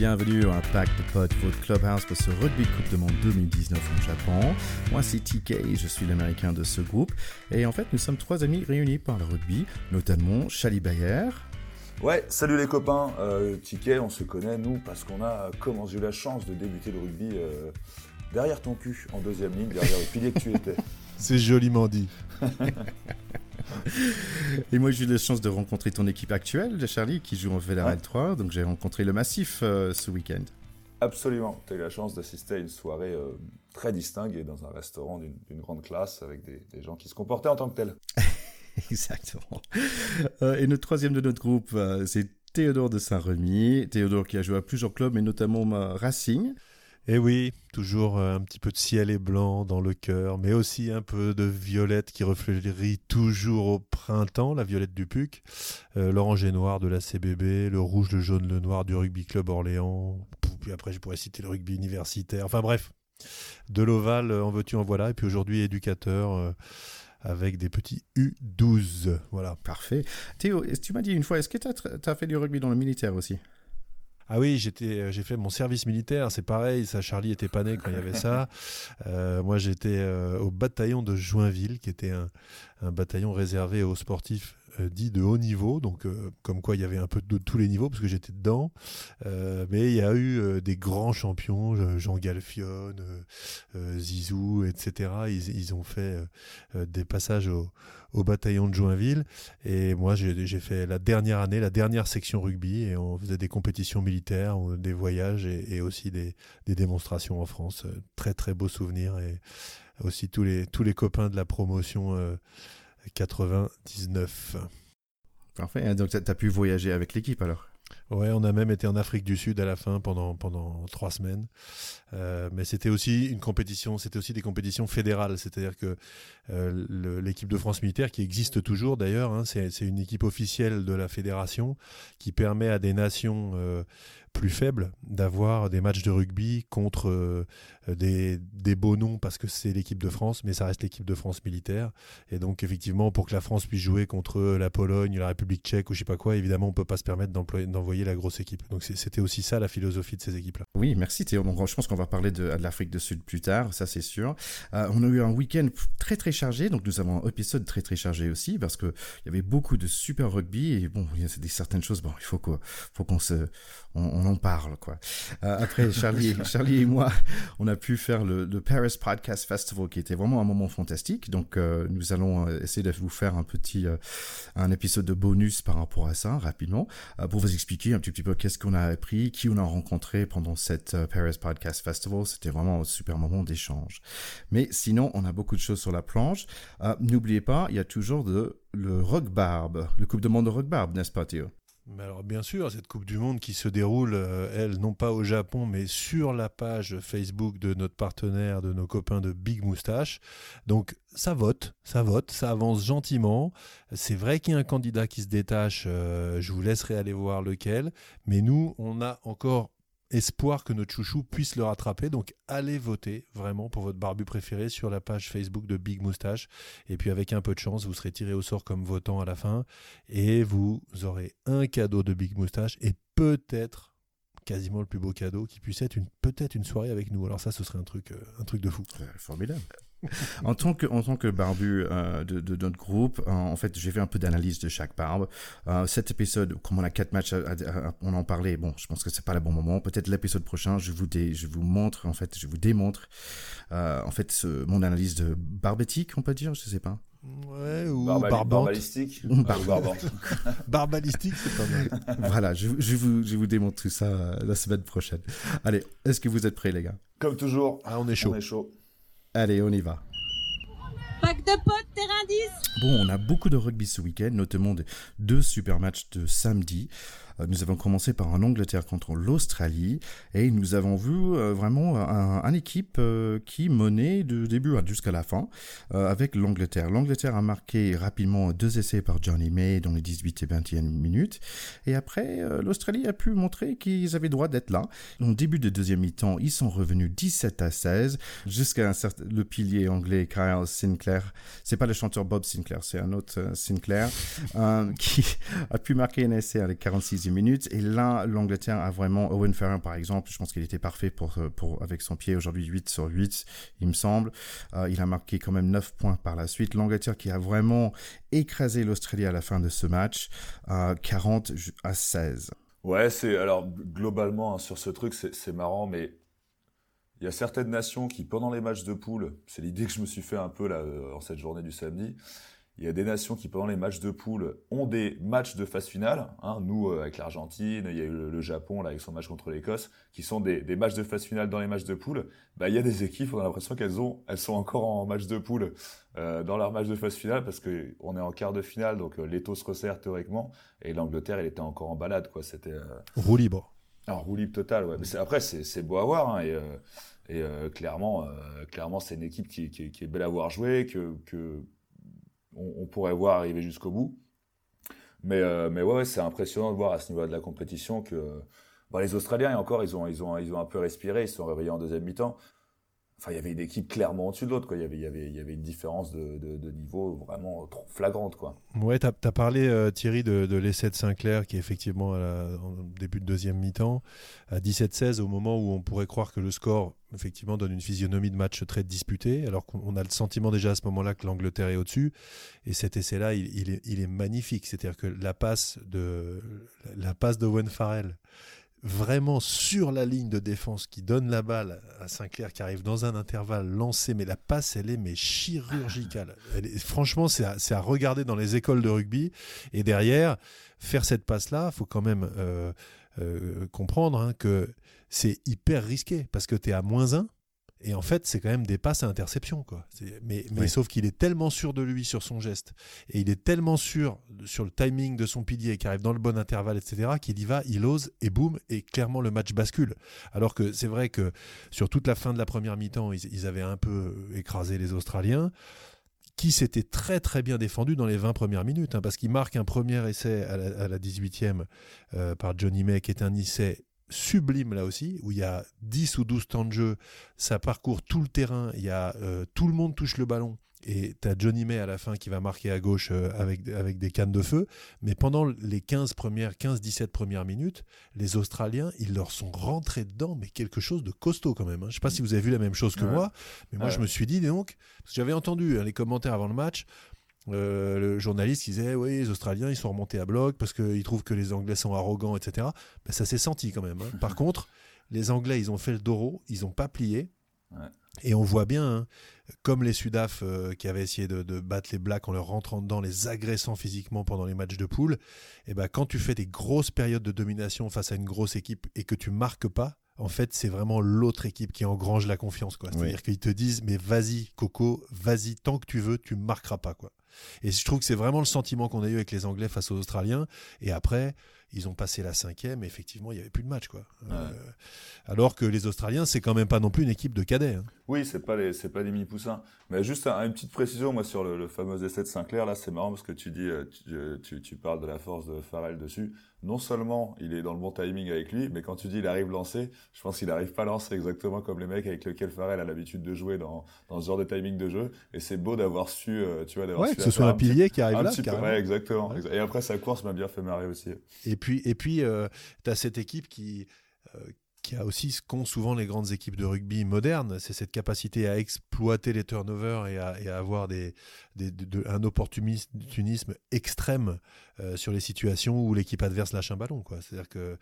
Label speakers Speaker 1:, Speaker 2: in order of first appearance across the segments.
Speaker 1: Bienvenue à Impact de Pod, votre clubhouse pour ce Rugby Coupe de Monde 2019 au Japon. Moi c'est TK, je suis l'américain de ce groupe. Et en fait, nous sommes trois amis réunis par le rugby, notamment Charlie Bayer.
Speaker 2: Ouais, salut les copains. Euh, TK, on se connaît nous parce qu'on a, comment j'ai eu la chance de débuter le rugby euh, derrière ton cul, en deuxième ligne, derrière le pilier que tu étais.
Speaker 3: C'est joliment dit.
Speaker 1: Et moi, j'ai eu la chance de rencontrer ton équipe actuelle, de Charlie, qui joue en Fédéral 3. Donc, j'ai rencontré le Massif euh, ce week-end.
Speaker 2: Absolument. Tu as eu la chance d'assister à une soirée euh, très distinguée dans un restaurant d'une grande classe avec des, gens qui se comportaient en tant que tels.
Speaker 1: Exactement. Euh, et notre troisième de notre groupe, c'est Théodore de Saint-Remy. Théodore qui a joué à plusieurs clubs, mais notamment Racing.
Speaker 3: Et oui, toujours euh, un petit peu de ciel et blanc dans le cœur, mais aussi un peu de violette qui refleurit toujours au printemps, la violette du PUC, euh, l'orange et noir de la CBB, le rouge, le jaune, le noir du Rugby Club Orléans, puis après je pourrais citer le rugby universitaire, enfin bref, de l'ovale en veux-tu en voilà, et puis aujourd'hui éducateur. Euh, avec des petits U12. Voilà.
Speaker 1: Parfait. Théo, tu m'as dit une fois, est-ce que tu as, fait du rugby dans le militaire aussi?
Speaker 3: Ah oui, j'étais, euh, j'ai fait mon service militaire, c'est pareil, ça Charlie était pas né quand il y avait ça. Euh, moi j'étais euh, au bataillon de Joinville, qui était un, un bataillon réservé aux sportifs dit de haut niveau, donc euh, comme quoi il y avait un peu de, tous les niveaux parce que j'étais dedans. Euh, mais il y a eu des grands champions, Jean Galfion, Zizou, etc. Ils, ont fait des passages au, bataillon de Joinville. Et moi, j'ai fait la dernière année, la dernière section rugby, et on faisait des compétitions militaires, des voyages et, aussi des, des, démonstrations en France. Très très beaux souvenirs et aussi tous les tous les copains de la promotion 99.
Speaker 1: Parfait. Donc, tu as pu voyager avec l'équipe alors?
Speaker 3: Ouais, on a même été en Afrique du Sud à la fin pendant, pendant trois semaines. Euh, mais c'était aussi une compétition, c'était aussi des compétitions fédérales. C'est-à-dire que euh, l'équipe de France militaire, qui existe toujours d'ailleurs, hein, c'est une équipe officielle de la fédération qui permet à des nations euh, plus faible d'avoir des matchs de rugby contre euh, des, des, beaux noms parce que c'est l'équipe de France, mais ça reste l'équipe de France militaire. Et donc effectivement, pour que la France puisse jouer contre la Pologne, la République tchèque ou je sais pas quoi, évidemment, on peut pas se permettre d'envoyer la grosse équipe. Donc c'était aussi ça la philosophie de ces équipes-là.
Speaker 1: Oui, merci Théo. Donc, je pense qu'on va parler de, l'Afrique du Sud plus tard, ça c'est sûr. Euh, on a eu un week-end très très chargé, donc nous avons un épisode très très chargé aussi parce que il y avait beaucoup de super rugby et bon, il y a des certaines choses. Bon, il faut qu'on faut se en parle quoi. Euh, après Charlie, Charlie et moi, on a pu faire le, Paris Podcast Festival qui était vraiment un moment fantastique. Donc euh, nous allons euh, essayer de vous faire un petit un épisode de bonus par rapport à ça rapidement pour vous expliquer un petit, petit peu qu'est-ce qu'on a appris, qui on a rencontré pendant cette Paris Podcast Festival. C'était vraiment un super moment d'échange. Mais sinon, on a beaucoup de choses sur la planche. N'oubliez pas, il y a toujours de, le Rock Barbe, le Coupe de Monde de Rock Barbe, n'est-ce pas Théo?
Speaker 3: Alors bien sûr, cette Coupe du Monde qui se déroule, euh, elle, non pas au Japon, mais sur la page Facebook de notre partenaire, de nos copains de Big Moustache. Donc ça vote, ça vote, ça avance gentiment. C'est vrai qu'il y a un candidat qui se détache, euh, je vous laisserai aller voir lequel, mais nous, on a encore espoir que notre chouchou puisse le rattraper. Donc allez voter vraiment pour votre barbu préféré sur la page Facebook de Big Moustache. Et puis avec un peu de chance, vous serez tiré au sort comme votant à la fin. Et vous aurez un cadeau de Big Moustache et peut-être quasiment le plus beau cadeau qui puisse être une peut-être une soirée avec nous. Alors ça, ce serait un truc, euh, un truc de fou.
Speaker 1: Formidable. en tant que en tant que barbu euh, de, de, notre groupe, euh, en fait, j'ai fait un peu d'analyse de chaque barbe. Euh, cet épisode, comme on a quatre matchs, on en parlait. Bon, je pense que c'est pas le bon moment. Peut-être l'épisode prochain, je vous dé, je vous montre en fait, je vous démontre en fait ce, mon analyse de barbétique, on peut dire, je sais pas.
Speaker 3: Ouais, ou barbalistique. barbalistique, c'est pas mal.
Speaker 1: voilà, je, je, vous, je vous démontre tout ça la semaine prochaine. Allez, est-ce que vous êtes prêts, les gars?
Speaker 2: Comme toujours.
Speaker 3: Ah, on est chaud.
Speaker 2: On est chaud.
Speaker 1: Allez, on y va.
Speaker 4: Pack de potes, terrain 10
Speaker 1: Bon, on a beaucoup de rugby ce week-end, notamment deux super matchs de samedi. Euh, nous avons commencé par un Angleterre contre l'Australie et nous avons vu euh, vraiment un, équipe euh, qui menait de début jusqu'à la fin avec l'Angleterre. L'Angleterre a marqué rapidement deux essais par Johnny May dans les 18 et 21 minutes et après l'Australie a pu montrer qu'ils avaient droit d'être là. Au début de deuxième mi-temps, ils sont revenus 17 à 16 jusqu'à le pilier anglais Kyle Sinclair. C'est pas le chanteur Bob Sinclair, c'est un autre Sinclair qui a pu marquer un essai à la 46e deuxième minute. Et là, l'Angleterre a vraiment, Owen Farrell par exemple, je pense qu'il était parfait pour, pour, avec son pied aujourd'hui 8 sur 8, il me semble. il a marqué quand même 9 points par la suite. L'Angleterre qui a vraiment écrasé l'Australie à la fin de ce match, 40 à 16.
Speaker 2: Ouais, c'est alors globalement hein, sur ce truc, c'est marrant, mais il y a certaines nations qui, pendant les matchs de poule, c'est l'idée que je me suis fait un peu là euh, en cette journée du samedi, il y a des nations qui, pendant les matchs de poule, ont des matchs de phase finale. Hein, nous, euh, avec l'Argentine, il y a eu le, Japon là, avec son match contre l'Écosse, qui sont des, des, matchs de phase finale dans les matchs de poule. Bah, il y a des équipes, on a l'impression qu'elles ont, elles sont encore en match de poule euh, dans leur match de phase finale parce que on est en quart de finale, donc euh, l'étau se resserre théoriquement, et l'Angleterre, elle était encore en balade, quoi. C'était euh...
Speaker 3: roue libre.
Speaker 2: Alors roue libre total, ouais. Mais après, c'est beau à voir, hein, et, et clairement, clairement, c'est une équipe qui, qui, qui, est belle à voir jouer, que, que on, pourrait voir arriver jusqu'au bout. Mais, euh, mais ouais, c'est impressionnant de voir à ce niveau de la compétition que bah, les Australiens, et encore, ils ont, ils, ont, ils ont un peu respiré, ils se sont réveillés en deuxième mi-temps. Enfin, il y avait une équipe clairement au-dessus de l'autre. Quoi. Il, y avait, il, y avait, il y avait une différence de, niveau vraiment trop flagrante. Quoi.
Speaker 3: Ouais, tu as, parlé, euh, Thierry, de, l'essai de Sinclair, qui est effectivement à début de deuxième mi-temps, à 17-16, au moment où on pourrait croire que le score, effectivement, donne une physionomie de match très disputé, alors qu'on a le sentiment déjà à ce moment-là que l'Angleterre est au-dessus. Et cet essai-là, il, est, magnifique. C'est-à-dire que la passe de, la passe de Wen Farrell, vraiment sur la ligne de défense qui donne la balle à Sinclair qui arrive dans un intervalle lancé mais la passe elle est mais chirurgicale. Franchement c'est à, regarder dans les écoles de rugby. Et derrière faire cette passe là faut quand même euh, euh, comprendre hein, que c'est hyper risqué parce que tu es à moins 1 et en fait, c'est quand même des passes à interception. Quoi. Mais, mais sauf qu'il est tellement sûr de lui sur son geste, et il est tellement sûr sur le timing de son pilier qui arrive dans le bon intervalle, etc., qu'il y va, il ose, et boum, et clairement le match bascule. Alors que c'est vrai que sur toute la fin de la première mi-temps, ils, avaient un peu écrasé les Australiens qui s'étaient très très bien défendus dans les 20 premières minutes, hein, parce qu'il marque un premier essai à la, 18e euh, par Johnny May, qui est un essai sublime là aussi, où il y a 10 ou 12 temps de jeu, ça parcourt tout le terrain, il y a euh, tout le monde touche le ballon. Et tu as Johnny May à la fin qui va marquer à gauche euh, avec, avec des cannes de feu. Mais pendant les 15 premières, 15-17 premières minutes, les Australiens, ils leur sont rentrés dedans, mais quelque chose de costaud quand même. Hein. Je sais pas si vous avez vu la même chose que moi, mais moi je me suis dit donc, parce que j'avais entendu hein, les commentaires avant le match, euh, le journaliste qui disait oui les Australiens ils sont remontés à bloc parce qu'ils trouvent que les Anglais sont arrogants etc ben, ça s'est senti quand même hein. par contre les Anglais ils ont fait le doro ils n'ont pas plié et on voit bien hein, comme les Sudaf euh, qui avaient essayé de, battre les Blacks en leur rentrant dedans les agressant physiquement pendant les matchs de poule et ben quand tu fais des grosses périodes de domination face à une grosse équipe et que tu marques pas en fait, c'est vraiment l'autre équipe qui engrange la confiance. C'est-à-dire qu'ils te disent, mais vas-y, Coco, vas-y, tant que tu veux, tu ne marqueras pas. Quoi. Et je trouve que c'est vraiment le sentiment qu'on a eu avec les Anglais face aux Australiens. Et après, ils ont passé la cinquième, et effectivement, il n'y avait plus de match. Quoi. Euh, alors que les Australiens, c'est quand même pas non plus une équipe de cadets. Hein.
Speaker 2: Oui, c'est pas les, c'est pas des mini-poussins. Mais juste une petite précision, moi, sur le, fameux essai de Sinclair, là, c'est marrant parce que tu dis, euh, euh, tu, tu, parles de la force de Farrell dessus. Non seulement il est dans le bon timing avec lui, mais quand tu dis il arrive lancé, je pense qu'il n'arrive pas à lancer exactement comme les mecs avec lesquels Farrell a l'habitude de jouer dans, dans ce genre de timing de jeu. Et c'est beau d'avoir su, tu vois, d'avoir
Speaker 3: ouais, que ce soit un pilier qui arrive là.
Speaker 2: ouais, exactement. Et après, sa course m'a bien fait marrer aussi.
Speaker 3: Et puis, et puis, euh, tu as cette équipe qui, euh, qui a aussi ce qu'ont souvent les grandes équipes de rugby modernes, c'est cette capacité à exploiter les turnovers et à, avoir des, un opportunisme extrême euh, sur les situations où l'équipe adverse lâche un ballon. C'est-à-dire que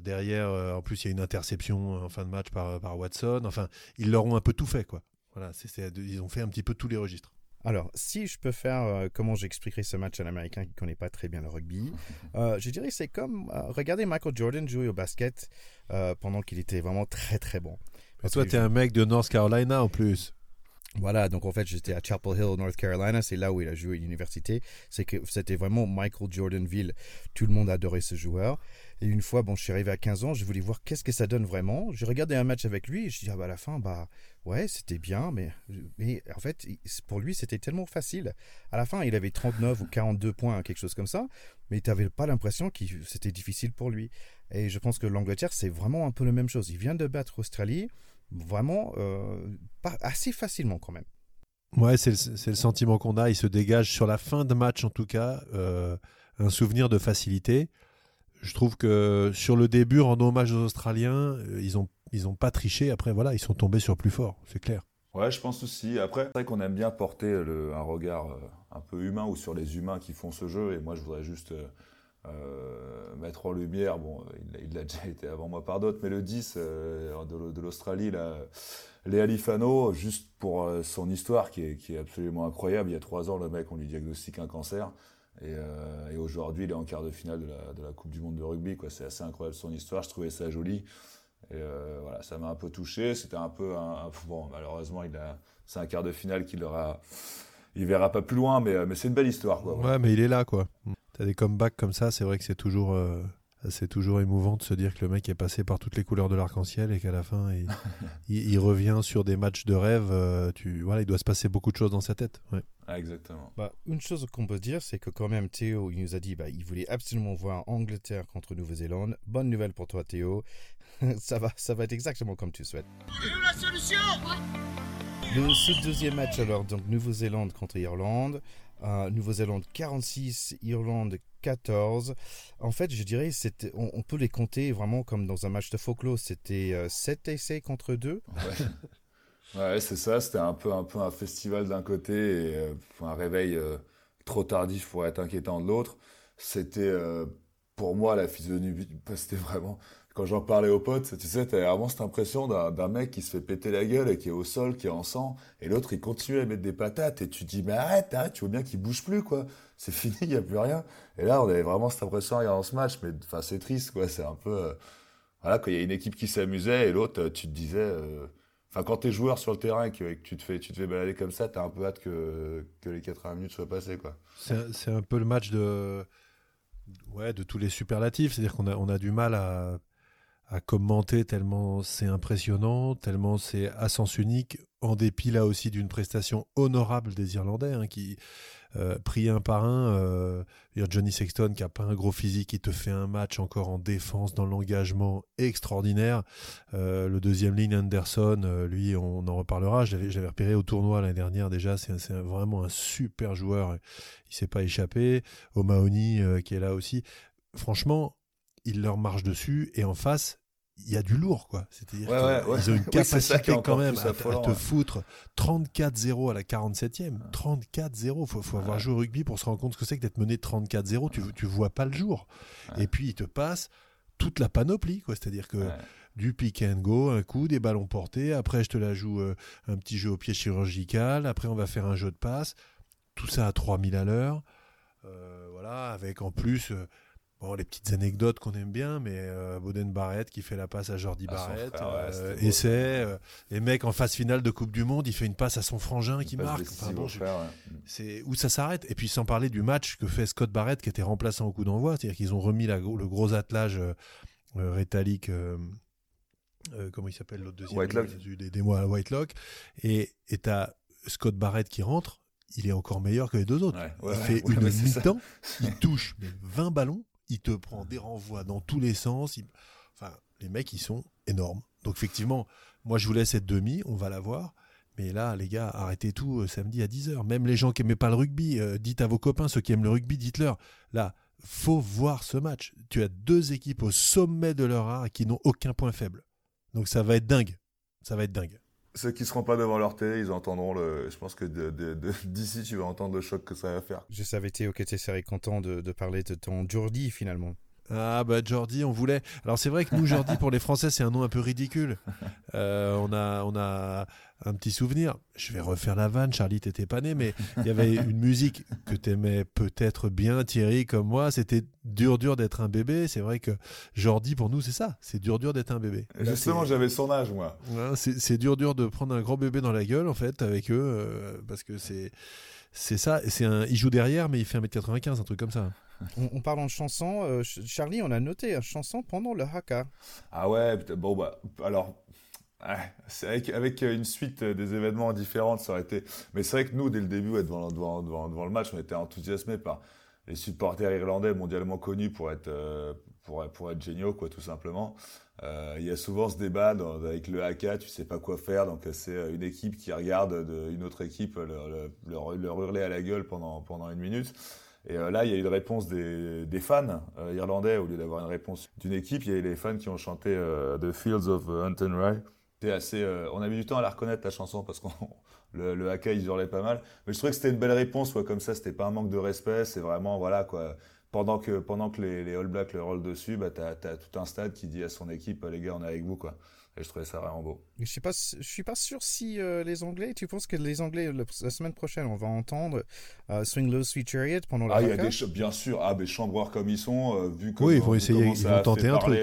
Speaker 3: derrière, en plus, il y a une interception en fin de match par, par Watson. Enfin, ils leur ont un peu tout fait. Quoi. Voilà, ils ont fait un petit peu tous les registres.
Speaker 1: Alors, si je peux faire euh, comment j'expliquerai ce match à l'américain qui ne connaît pas très bien le rugby, euh, je dirais c'est comme euh, regarder Michael Jordan jouer au basket pendant qu'il était vraiment très très bon.
Speaker 3: Toi, tu es un mec de North Carolina en plus.
Speaker 1: Voilà, donc en fait, j'étais à Chapel Hill, North Carolina, c'est là où il a joué à l'université. C'est que c'était vraiment Michael Jordanville. Tout le monde adorait ce joueur. Et une fois, bon, je suis arrivé à 15 ans, je voulais voir qu'est-ce que ça donne vraiment. J'ai regardé un match avec lui et je dis, ah bah à la fin, bah ouais, c'était bien, mais, mais en fait, pour lui, c'était tellement facile. À la fin, il avait 39 ou 42 points, quelque chose comme ça, mais tu n'avais pas l'impression que c'était difficile pour lui. Et je pense que l'Angleterre, c'est vraiment un peu la même chose. Il vient de battre l'Australie vraiment euh, pas, assez facilement quand même.
Speaker 3: Ouais, c'est le, sentiment qu'on a. Il se dégage sur la fin de match, en tout cas, euh, un souvenir de facilité. je trouve que sur le début, en hommage aux Australiens, ils ont ils ont pas triché. Après, voilà, ils sont tombés sur plus fort, c'est clair.
Speaker 2: Ouais, je pense aussi. Après, c'est vrai qu'on aime bien porter un regard un peu humain ou sur les humains qui font ce jeu. Et moi, je voudrais juste euh, mettre en lumière, bon, il l'a déjà été avant moi par d'autres, mais le 10 euh, de, l'Australie, Léa Lifano, juste pour euh, son histoire qui est, qui est, absolument incroyable. Il y a trois ans, le mec, on lui diagnostique un cancer. Et, aujourd'hui, il est en quart de finale de la, Coupe du Monde de rugby. Quoi. C'est assez incroyable son histoire. Je trouvais ça joli. Et voilà, ça m'a un peu touché. C'était un peu bon, malheureusement, il a, c'est un quart de finale qu'il aura, il verra pas plus loin, mais, mais c'est une belle histoire. Quoi,
Speaker 3: Ouais, mais il est là, quoi. T'as des comebacks comme ça, c'est vrai que c'est toujours, euh, c'est toujours émouvant de se dire que le mec est passé par toutes les couleurs de l'arc-en-ciel et qu'à la fin, il, revient sur des matchs de rêve. Euh, tu, voilà, il doit se passer beaucoup de choses dans sa tête. Ouais.
Speaker 2: Ah, exactement.
Speaker 1: Bah, une chose qu'on peut dire, c'est que quand même Théo, il nous a dit, bah, il voulait absolument voir Angleterre contre Nouvelle-Zélande. Bonne nouvelle pour toi, Théo. ça va, ça va être exactement comme tu souhaites. la solution? Le, ce deuxième match alors, donc Nouvelle-Zélande contre Irlande. Nouvelle-Zélande 46, Irlande 14. En fait, je dirais, on, peut les compter vraiment comme dans un match de folklore. C'était 7 euh, essais contre 2.
Speaker 2: Ouais, c'est ça. C'était un peu, un peu un festival d'un côté et euh, un réveil euh, trop tardif pour être inquiétant de l'autre. C'était pour moi la physionomie. C'était vraiment quand j'en parlais aux potes, tu sais, t'avais vraiment cette impression d'un mec qui se fait péter la gueule et qui est au sol, qui est en sang, et l'autre il continue à mettre des patates, et tu te dis, mais arrête, arrête, tu vois bien qu'il bouge plus, quoi. C'est fini, il n'y a plus rien. Et là, on avait vraiment cette impression dans ce match, mais enfin, c'est triste, quoi. C'est un peu, euh, voilà, quand il y a une équipe qui s'amusait et l'autre, euh, tu te disais, euh, enfin, quand t'es joueur sur le terrain et que, tu te fais, tu te balader comme ça, t'as un peu hâte que, que les 80 minutes soient passées, quoi.
Speaker 3: C'est un peu le match de, ouais, de tous les superlatifs, c'est-à-dire qu'on a, on a du mal à à commenter tellement c'est impressionnant, tellement c'est à sens unique, en dépit là aussi d'une prestation honorable des Irlandais, hein, qui euh, pris un par un, euh, Johnny Sexton qui a pas un gros physique, qui te fait un match encore en défense dans l'engagement extraordinaire. Euh, le deuxième ligne Anderson, lui on en reparlera, j'avais repéré au tournoi l'année dernière déjà, c'est vraiment un super joueur, il s'est pas échappé. O'Mahony qui est là aussi. Franchement, il leur marche dessus et en face il y a du lourd quoi. C'est-à-dire qu'ils ont une capacité quand même à, te foutre 34-0 à la 47e 34-0 faut, faut avoir joué au rugby pour se rendre compte ce que c'est que d'être mené 34-0 tu, tu vois pas le jour. Et puis ils te passent toute la panoplie quoi. C'est-à-dire que du pick and go, un coup, des ballons portés. Après, je te la joue euh, un petit jeu au pied chirurgical. Après, on va faire un jeu de passe. Tout ça à 3000 à l'heure. Euh, voilà, avec en plus euh, Bon, les petites anecdotes qu'on aime bien, mais euh, Boden Barrett qui fait la passe à Jordi Barrett, euh, essai, euh, les mecs en phase finale de Coupe du Monde, il fait une passe à son frangin qui marque. c'est où ça s'arrête. Et puis sans parler du match que fait Scott Barrett qui était remplaçant au coup d'envoi, c'est-à-dire qu'ils ont remis le gros attelage rétalique. comment il s'appelle l'autre deuxième
Speaker 2: Whitelock.
Speaker 3: Des, des mois à Whitelock. Et t'as Scott Barrett qui rentre, il est encore meilleur que les deux autres. il fait une mi-temps, il touche 20 ballons, il te prend des renvois dans tous les sens. Enfin, les mecs, ils sont énormes. Donc effectivement, moi je vous laisse cette demi, on va la voir. Mais là, les gars, arrêtez tout euh, samedi à 10h. Même les gens qui n'aimaient pas le rugby, euh, dites à vos copains, ceux qui aiment le rugby, dites-leur. Là, faut voir ce match. Tu as deux équipes au sommet de leur art qui n'ont aucun point faible. Donc ça va être dingue. Ça va être dingue.
Speaker 2: Ceux qui seront pas devant leur télé, ils entendront le. Je pense que d'ici, tu vas entendre le choc que ça va faire.
Speaker 1: Je savais Théo que tu serais content de, de, parler de ton Jordi finalement.
Speaker 3: Ah bah Jordi, on voulait. Alors c'est vrai que nous Jordi pour les Français c'est un nom un peu ridicule. Euh, on a on a un petit souvenir. Je vais refaire la vanne. Charlie t'étais pas né, mais il y avait une musique que t'aimais peut-être bien Thierry comme moi. C'était dur dur d'être un bébé. C'est vrai que Jordi pour nous c'est ça. C'est dur dur d'être un bébé.
Speaker 2: Justement j'avais son âge moi.
Speaker 3: c'est dur dur de prendre un grand bébé dans la gueule en fait avec eux euh, parce que c'est c'est ça. C'est un. Il joue derrière mais il fait 1m95 un truc comme ça.
Speaker 1: On, parle en chanson. Euh, Charlie, on a noté une chanson pendant le haka.
Speaker 2: Ah ouais, bon, bah, alors, avec, avec, une suite des événements différents, ça aurait été. Mais c'est vrai que nous, dès le début, devant, devant, devant, le match, on était enthousiasmés par les supporters irlandais mondialement connus pour être, euh, pour, pour être géniaux, quoi, tout simplement. Euh, il y a souvent ce débat avec le haka, tu sais pas quoi faire, donc c'est une équipe qui regarde une autre équipe leur, leur, hurler à la gueule pendant, pendant une minute. Et euh, là, il y a eu une réponse des, fans euh, irlandais au lieu d'avoir une réponse d'une équipe. Il y a eu les fans qui ont chanté euh, The Fields of Hunton Ray. C'était assez. on a mis du temps à la reconnaître la chanson parce que le, le haka ils hurlaient pas mal. Mais je trouvais que c'était une belle réponse, quoi. Comme ça, c'était pas un manque de respect. C'est vraiment voilà quoi. Pendant que pendant que les, les All Blacks le rollent dessus, bah t'as as tout un stade qui dit à son équipe, les gars, on est avec vous, quoi. Et je trouvais ça vraiment beau.
Speaker 1: Je sais pas, je suis pas sûr si euh, les Anglais, tu penses que les Anglais, la semaine prochaine, on va entendre euh, Swing Low Sweet Chariot pendant la
Speaker 2: Ah, il y a des, bien sûr, ah, des chambreurs comme ils sont, euh, vu que.
Speaker 3: Oui, ils vont essayer, ils vont tenter un truc.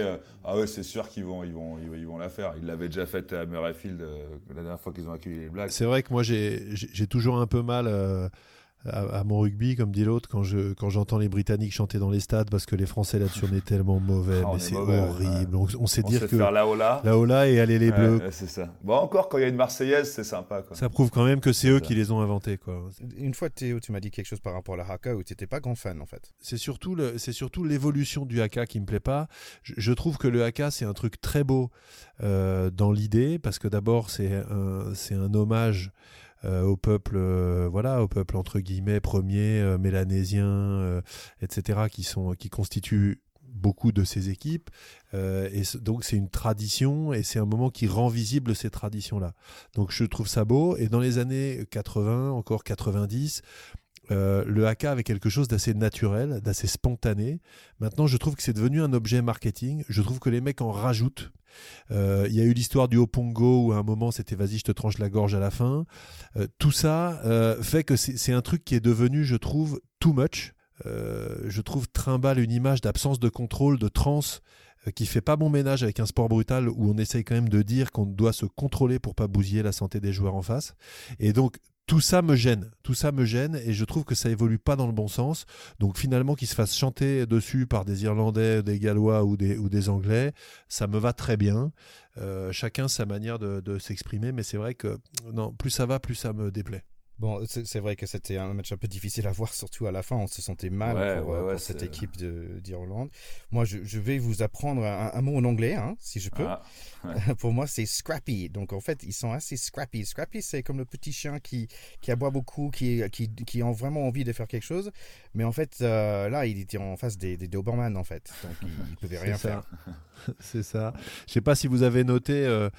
Speaker 2: ah ouais, c'est sûr qu'ils vont, ils vont, ils, vont la faire. Ils l'avaient déjà fait à Murrayfield la dernière fois qu'ils ont accueilli les Blacks.
Speaker 3: C'est vrai que moi, j'ai toujours un peu mal à, mon rugby, comme dit l'autre, quand je quand j'entends les Britanniques chanter dans les stades parce que les Français là-dessus on est tellement mauvais, ah, mais c'est horrible. On, sait dire que
Speaker 2: faire la Ola,
Speaker 3: la Ola et aller les Bleus.
Speaker 2: c'est ça. Bon encore quand il y a une Marseillaise, c'est sympa. Quoi.
Speaker 3: Ça prouve quand même que c'est eux qui les ont inventés quoi.
Speaker 1: Une fois Théo, tu m'as dit quelque chose par rapport à la haka où tu n'étais pas grand fan en fait.
Speaker 3: C'est surtout le, c'est surtout l'évolution du haka qui me plaît pas. Je, trouve que le haka c'est un truc très beau euh, dans l'idée parce que d'abord c'est un c'est un hommage euh, au peuple, euh, voilà, au peuple entre guillemets premier, euh, mélanésien, etc., qui sont, qui constituent beaucoup de ces équipes. et donc c'est une tradition et c'est un moment qui rend visible ces traditions-là. Donc je trouve ça beau. Et dans les années 80, encore 90, le haka avait quelque chose d'assez naturel, d'assez spontané. Maintenant, je trouve que c'est devenu un objet marketing. Je trouve que les mecs en rajoutent. Euh, il y a eu l'histoire du Opongo où à un moment c'était vas-y je te tranche la gorge à la fin. Euh, tout ça euh, fait que c'est un truc qui est devenu, je trouve, too much. je trouve trimballe une image d'absence de contrôle, de transe qui fait pas bon ménage avec un sport brutal où on essaye quand même de dire qu'on doit se contrôler pour pas bousiller la santé des joueurs en face. Et donc tout ça me gêne, tout ça me gêne et je trouve que ça évolue pas dans le bon sens. Donc finalement qu'il se fasse chanter dessus par des Irlandais, des Gallois ou des, ou des Anglais, ça me va très bien. Euh, chacun sa manière de, de s'exprimer, mais c'est vrai que non, plus ça va, plus ça me déplaît.
Speaker 1: Bon, c'est vrai que c'était un match un peu difficile à voir, surtout à la fin. On se sentait mal pour, euh, cette équipe d'Irlande. Moi, je, vais vous apprendre un, mot en anglais, hein, si je peux. Ah, pour moi, c'est scrappy. Donc, en fait, ils sont assez scrappy. Scrappy, c'est comme le petit chien qui, qui aboie beaucoup, qui, qui, qui a vraiment envie de faire quelque chose. Mais en fait, euh, là, il était en face des, des Doberman, en fait. Donc, il ne pouvait rien faire.
Speaker 3: c'est ça. Je sais pas si vous avez noté euh,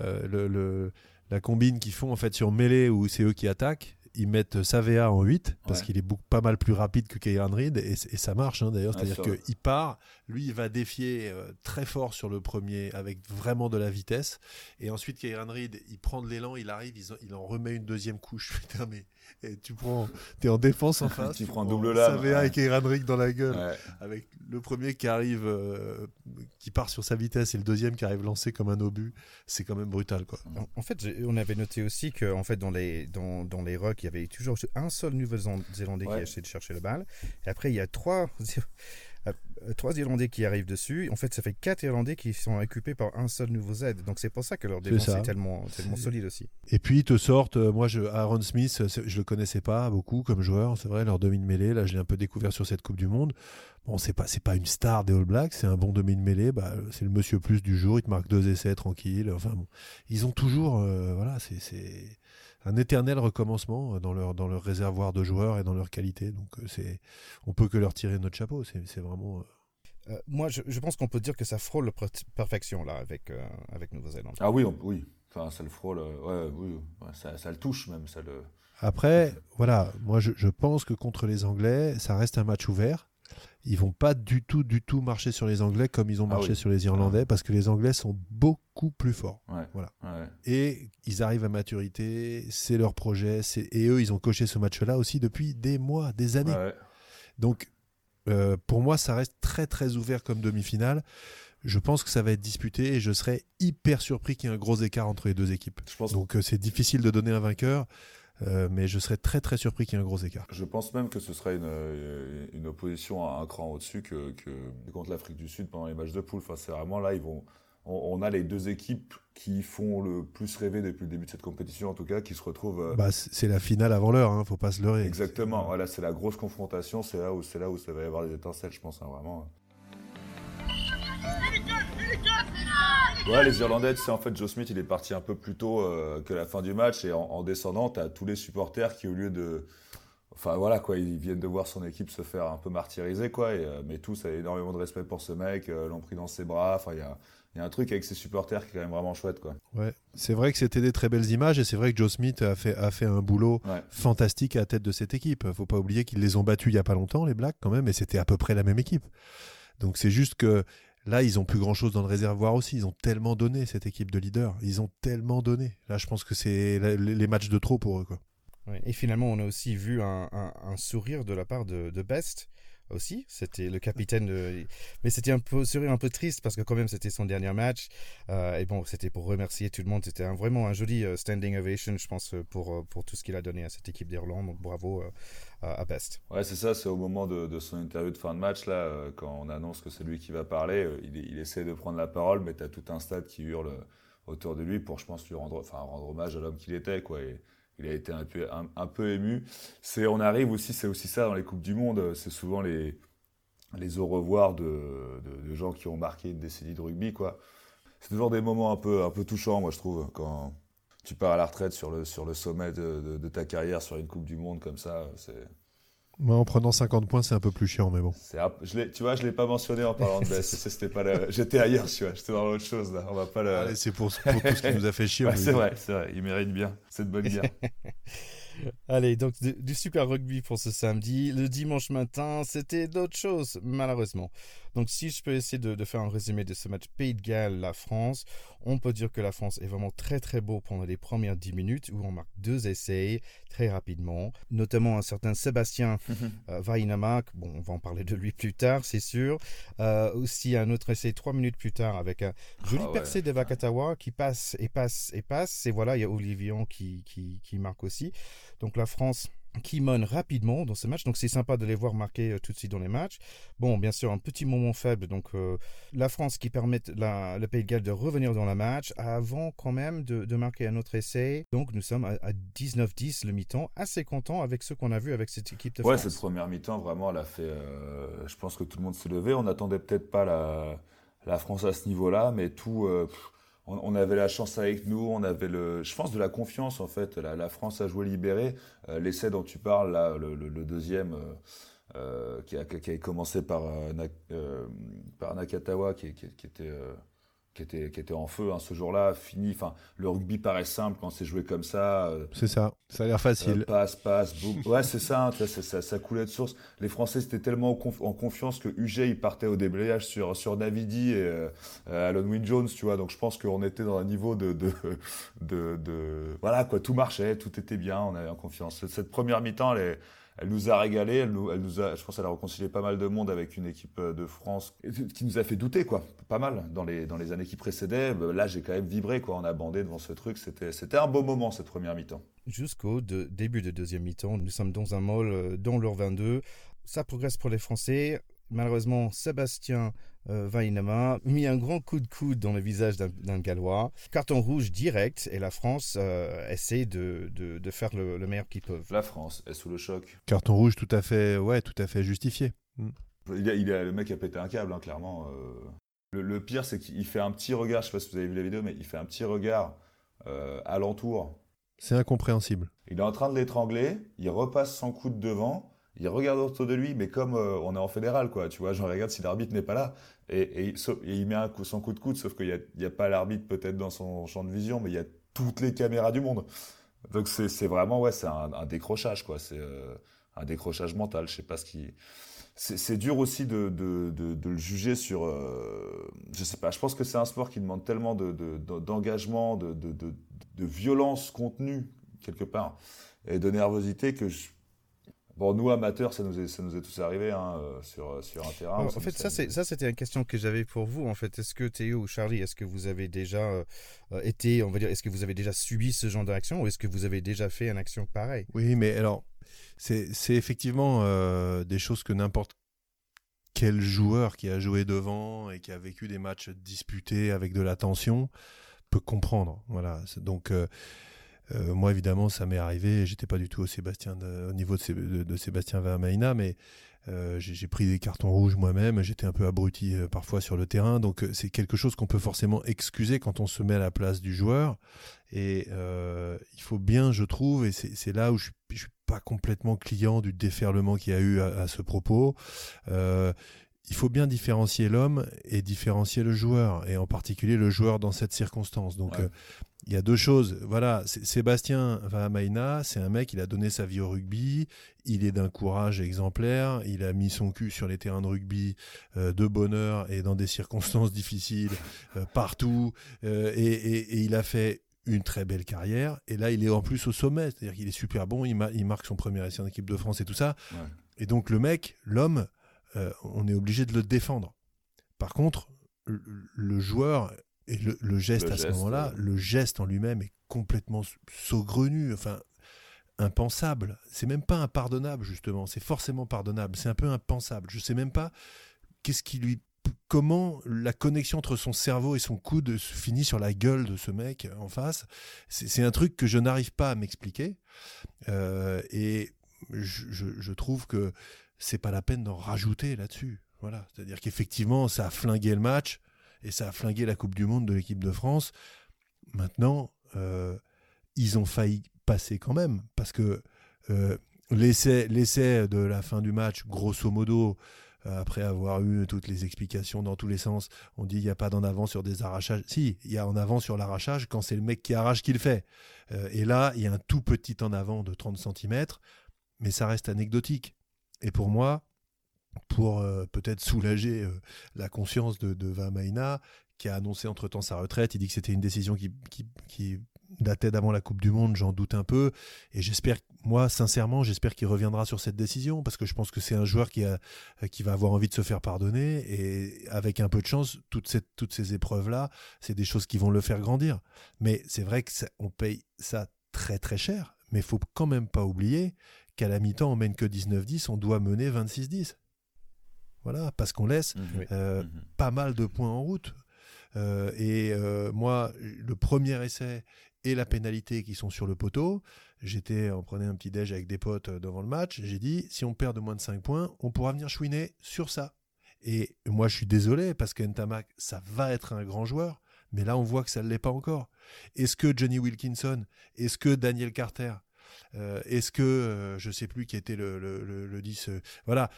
Speaker 3: le, le la combine qu'ils font en fait sur mêlée où c'est eux qui attaquent ils mettent Savea en 8 parce qu'il est pas mal plus rapide que Kieran Reed et, ça marche hein, d'ailleurs. C'est-à-dire qu'il part, lui il va défier euh, très fort sur le premier avec vraiment de la vitesse et ensuite Kieran Reed il prend de l'élan, il arrive, il, en remet une deuxième couche. mais et tu prends, es en défense en face,
Speaker 2: tu, prends un double lame,
Speaker 3: Savea et Kieran Reed dans la gueule. Avec le premier qui arrive, euh, qui part sur sa vitesse et le deuxième qui arrive lancé comme un obus, c'est quand même brutal quoi.
Speaker 1: En, fait, on avait noté aussi que en fait dans les dans, dans les rocks il y avait toujours un seul Nouveau-Zélandais qui a essayé de chercher le balle. Et après, il y a trois, trois Irlandais qui arrivent dessus. En fait, ça fait quatre Irlandais qui sont occupés par un seul nouveau Z. Donc c'est pour ça que leur défense est, tellement, tellement solide aussi.
Speaker 3: Et puis ils te sortent, euh, moi je, Aaron Smith, je le connaissais pas beaucoup comme joueur, c'est vrai, leur demi de mêlée, là je l'ai un peu découvert sur cette Coupe du Monde. Bon, c'est pas, c'est pas une star des All Blacks, c'est un bon demi de mêlée, bah, c'est le monsieur plus du jour, il te marque deux essais tranquille. Enfin bon, ils ont toujours, euh, voilà, c'est un éternel recommencement dans leur, dans leur réservoir de joueurs et dans leur qualité. Donc, euh, c'est, on peut que leur tirer notre chapeau. C'est, vraiment.
Speaker 1: Euh, euh, moi, je, pense qu'on peut dire que ça frôle la perfection là avec avec Nouvelle-Zélande.
Speaker 2: Ah oui, oui. Enfin, ça le frôle. ouais, oui, ça, ça, le touche même. Ça le.
Speaker 3: Après, voilà, moi je, je, pense que contre les Anglais, ça reste un match ouvert ils vont pas du tout, du tout marcher sur les Anglais comme ils ont ah marché sur les Irlandais, parce que les Anglais sont beaucoup plus forts. Voilà. Et ils arrivent à maturité, c'est leur projet, et eux, ils ont coché ce match-là aussi depuis des mois, des années. Donc, euh, pour moi, ça reste très, très ouvert comme demi-finale. Je pense que ça va être disputé et je serais hyper surpris qu'il y ait un gros écart entre les deux équipes. Donc, euh, c'est difficile de donner un vainqueur. Euh, mais je serais très très surpris qu'il y ait un gros écart.
Speaker 2: Je pense même que ce serait une, une opposition à un cran au-dessus que, que, contre l'Afrique du Sud pendant les matchs de poule. Enfin, c'est vraiment là, ils vont, on, a les deux équipes qui font le plus rêver depuis le début de cette compétition, en tout cas, qui se retrouvent. Euh,
Speaker 3: bah, c'est la finale avant l'heure, hein, faut pas se leurrer.
Speaker 2: Exactement. Voilà, c'est la grosse confrontation. C'est là où c'est là où ça va y avoir des étincelles, je pense, hein, vraiment. Ouais, les Irlandais, c'est en fait, Joe Smith, il est parti un peu plus tôt euh, que la fin du match et en, descendant, tu as tous les supporters qui, au lieu de, Enfin voilà quoi, ils viennent de voir son équipe se faire un peu martyriser quoi. Et, mais tous avaient énormément de respect pour ce mec, l'ont pris dans ses bras. Enfin il y a il y a un truc avec ses supporters qui est quand même vraiment chouette. Quoi.
Speaker 3: Ouais, c'est vrai que c'était des très belles images et c'est vrai que Joe Smith a fait, a fait un boulot fantastique à la tête de cette équipe. Faut pas oublier qu'ils les ont battus il y a pas longtemps, les Blacks quand même, et c'était à peu près la même équipe. Donc c'est juste que là, ils ont plus grand chose dans le réservoir aussi. Ils ont tellement donné cette équipe de leaders. Ils ont tellement donné. Là, je pense que c'est les matchs de trop pour eux. Quoi.
Speaker 1: et finalement, on a aussi vu un, sourire de la part de, de Best aussi. C'était le capitaine de... Mais c'était un peu sourire un peu triste parce que quand même c'était son dernier match. Euh, et bon, c'était pour remercier tout le monde. C'était vraiment un joli euh, standing ovation, je pense, pour, euh, pour tout ce qu'il a donné à cette équipe d'Irlande. Donc bravo à Best.
Speaker 2: Ouais, c'est ça. C'est au moment de, son interview de fin de match, là, quand on annonce que c'est lui qui va parler, il, essaie de prendre la parole, mais tu as tout un stade qui hurle autour de lui pour, je pense, lui rendre, enfin, rendre hommage à l'homme qu'il était. quoi. Il a été un peu, ému. C'est, on arrive aussi, c'est aussi ça dans les coupes du monde. C'est souvent les, au revoir de, gens qui ont marqué une décennie de rugby, quoi. C'est toujours des moments un peu, un peu touchants, moi je trouve, quand tu pars à la retraite sur le, sur le sommet de, de ta carrière sur une coupe du monde comme ça. C'est
Speaker 3: moi, en prenant 50 points, c'est un peu plus chiant, mais bon.
Speaker 2: Je tu vois, je l'ai pas mentionné en parlant de baisse. C'était pas J'étais ailleurs, tu vois. J'étais dans autre chose, là. On va pas le...
Speaker 3: c'est pour, pour, tout ce qui nous a fait chier.
Speaker 2: c'est vrai, c'est vrai. Il mérite bien cette bonne guerre.
Speaker 1: Allez, donc du, super rugby pour ce samedi. Le dimanche matin, c'était d'autres choses, malheureusement. Donc si je peux essayer de, faire un résumé de ce match Pays de Galles, la France, on peut dire que la France est vraiment très très beau pendant les premières 10 minutes où on marque deux essais très rapidement, notamment un certain Sébastien euh, Bon, on va en parler de lui plus tard, c'est sûr. Euh, aussi un autre essai trois minutes plus tard avec un joli ah percé de Vakatawa qui passe et passe et passe. Et voilà, il y a Olivier qui, qui, qui marque aussi. Donc la France qui mène rapidement dans ce match. Donc c'est sympa de les voir marquer euh, tout de suite dans les matchs. Bon, bien sûr, un petit moment faible. Donc euh, la France qui permet la, le Pays de Galles de revenir dans le match avant quand même de, marquer un autre essai. Donc nous sommes à, 19-10 le mi-temps. Assez content avec ce qu'on a vu avec cette équipe de
Speaker 2: France.
Speaker 1: Ouais,
Speaker 2: cette première mi-temps, vraiment, elle a fait... Euh, je pense que tout le monde s'est levé. On n'attendait peut-être pas la, la, France à ce niveau-là, mais tout on, avait la chance avec nous, on avait le, je pense de la confiance en fait. La, France a joué libéré. Euh, l'essai dont tu parles, là, le, deuxième, euh, euh, qui, a, commencé par, par Nakatawa, qui, qui était qui était, qui était en feu hein, ce jour-là, fini. Enfin, le rugby paraît simple quand c'est joué comme ça.
Speaker 3: Euh, c'est ça, ça a l'air facile.
Speaker 2: Euh, passe, passe, boum. Ouais, c'est ça, hein, ça, ça, coulait de source. Les Français étaient tellement en confiance que UG, il partait au déblayage sur, sur Navidi et euh, Alan Wynne Jones, tu vois. Donc je pense qu'on était dans un niveau de, de, de, de, Voilà, quoi, tout marchait, tout était bien, on avait en confiance. Cette première mi-temps, elle est elle nous a régalé, elle nous, elle a, je pense qu'elle a réconcilié pas mal de monde avec une équipe euh, de France qui nous a fait douter, quoi, pas mal dans les, années qui précédaient. Bah, là, j'ai quand même vibré, quoi, en a bandé devant ce truc. C'était, un beau moment, cette première mi-temps.
Speaker 1: Jusqu'au début de deuxième mi-temps, nous sommes dans un mall, euh, dans l'heure 22. Ça progresse pour les Français. Malheureusement, Sébastien euh, mis un grand coup de coude dans le visage d'un Gallois. Carton rouge direct et la France euh, essaie de, de, faire le, meilleur qu'ils peuvent.
Speaker 2: La France est sous le choc.
Speaker 3: Carton rouge tout à fait, ouais, tout à fait justifié.
Speaker 2: Mm. Il, a, il a, le mec a pété un câble, hein, clairement. Euh. Le, pire, c'est qu'il fait un petit regard, je sais pas si vous avez vu la vidéo, mais il fait un petit regard euh, alentour.
Speaker 3: C'est incompréhensible.
Speaker 2: Il est en train de l'étrangler, il repasse son coude devant, il regarde autour de lui, mais comme on est en fédéral, quoi, tu vois, je regarde si l'arbitre n'est pas là. Et, il met son coup de coude, sauf qu'il n'y a, a, pas l'arbitre peut-être dans son champ de vision, mais il y a toutes les caméras du monde. Donc c'est vraiment, ouais, c'est un, décrochage, quoi. C'est euh, un décrochage mental. Je sais pas ce qui. C'est dur aussi de, le juger sur. Euh, je sais pas, je pense que c'est un sport qui demande tellement d'engagement, de, de, violence contenue, quelque part, et de nervosité que je, Bon, nous amateurs, ça nous est, ça nous est tous arrivé hein, euh, sur, sur un terrain.
Speaker 1: en fait, ça, c'est, ça, c'était une question que j'avais pour vous. En fait, est-ce que Théo ou Charlie, est-ce que vous avez déjà euh, été, on va dire, est-ce que vous avez déjà subi ce genre d'action ou est-ce que vous avez déjà fait une action pareille?
Speaker 3: Oui, mais alors, c'est, c'est effectivement euh, des choses que n'importe quel joueur qui a joué devant et qui a vécu des matchs disputés avec de la tension peut comprendre. Voilà. Donc euh, moi, évidemment, ça m'est arrivé. J'étais pas du tout au, niveau de, Sébastien Vermaina, mais euh, j'ai pris des cartons rouges moi-même. J'étais un peu abruti euh, parfois sur le terrain. Donc, c'est quelque chose qu'on peut forcément excuser quand on se met à la place du joueur. Et il faut bien, je trouve, et c'est là où je, je suis pas complètement client du déferlement qu'il y a eu à, ce propos. Euh, il faut bien différencier l'homme et différencier le joueur, et en particulier le joueur dans cette circonstance. Donc, euh, il y a deux choses. Voilà, Sébastien Vahamaina, c'est un mec, il a donné sa vie au rugby, il est d'un courage exemplaire, il a mis son cul sur les terrains de rugby euh, de bonheur et dans des circonstances difficiles euh, partout, et, il a fait une très belle carrière. Et là, il est en plus au sommet, c'est-à-dire qu'il est super bon, il, il, marque son premier essai en équipe de France et tout ça. Et donc le mec, l'homme, euh, on est obligé de le défendre. Par contre, le, joueur et le, geste à ce moment-là, le geste en lui-même est complètement saugrenu, enfin impensable. C'est même pas impardonnable justement. C'est forcément pardonnable. C'est un peu impensable. Je sais même pas qu'est-ce qui lui, comment la connexion entre son cerveau et son coude finit sur la gueule de ce mec en face. C'est un truc que je n'arrive pas à m'expliquer. Euh, et je, trouve que c'est pas la peine d'en rajouter là-dessus. Voilà, c'est-à-dire qu'effectivement, ça a flingué le match et ça a flingué la Coupe du Monde de l'équipe de France. Maintenant, euh, ils ont failli passer quand même parce que euh, l'essai, de la fin du match, grosso modo, euh, après avoir eu toutes les explications dans tous les sens, on dit il n'y a pas d'en avant sur des arrachages. Si, il y a en avant sur l'arrachage quand c'est le mec qui arrache qui le fait. et là, il y a un tout petit en avant de 30 cm, mais ça reste anecdotique. Et pour moi, pour euh, peut-être soulager euh, la conscience de, de Vamaina, qui a annoncé entre-temps sa retraite, il dit que c'était une décision qui, qui, datait d'avant la Coupe du Monde, j'en doute un peu. Et j'espère, moi, sincèrement, j'espère qu'il reviendra sur cette décision, parce que je pense que c'est un joueur qui, a, qui va avoir envie de se faire pardonner. Et avec un peu de chance, toutes ces, toutes ces épreuves-là, c'est des choses qui vont le faire grandir. Mais c'est vrai qu'on paye ça très très cher, mais il faut quand même pas oublier qu'à la mi-temps, on mène que 19-10, on doit mener 26-10. Voilà, parce qu'on laisse mhm. Euh, mhm. pas mal de points en route. Euh, et euh, moi, le premier essai et la pénalité qui sont sur le poteau, j'étais, on prenait un petit déj avec des potes devant le match, j'ai dit, si on perd de moins de 5 points, on pourra venir chouiner sur ça. Et moi, je suis désolé parce que Ntamak, ça va être un grand joueur, mais là, on voit que ça ne l'est pas encore. Est-ce que Johnny Wilkinson, est-ce que Daniel Carter, est-ce que, euh, je sais plus qui était le, le, 10, euh, voilà,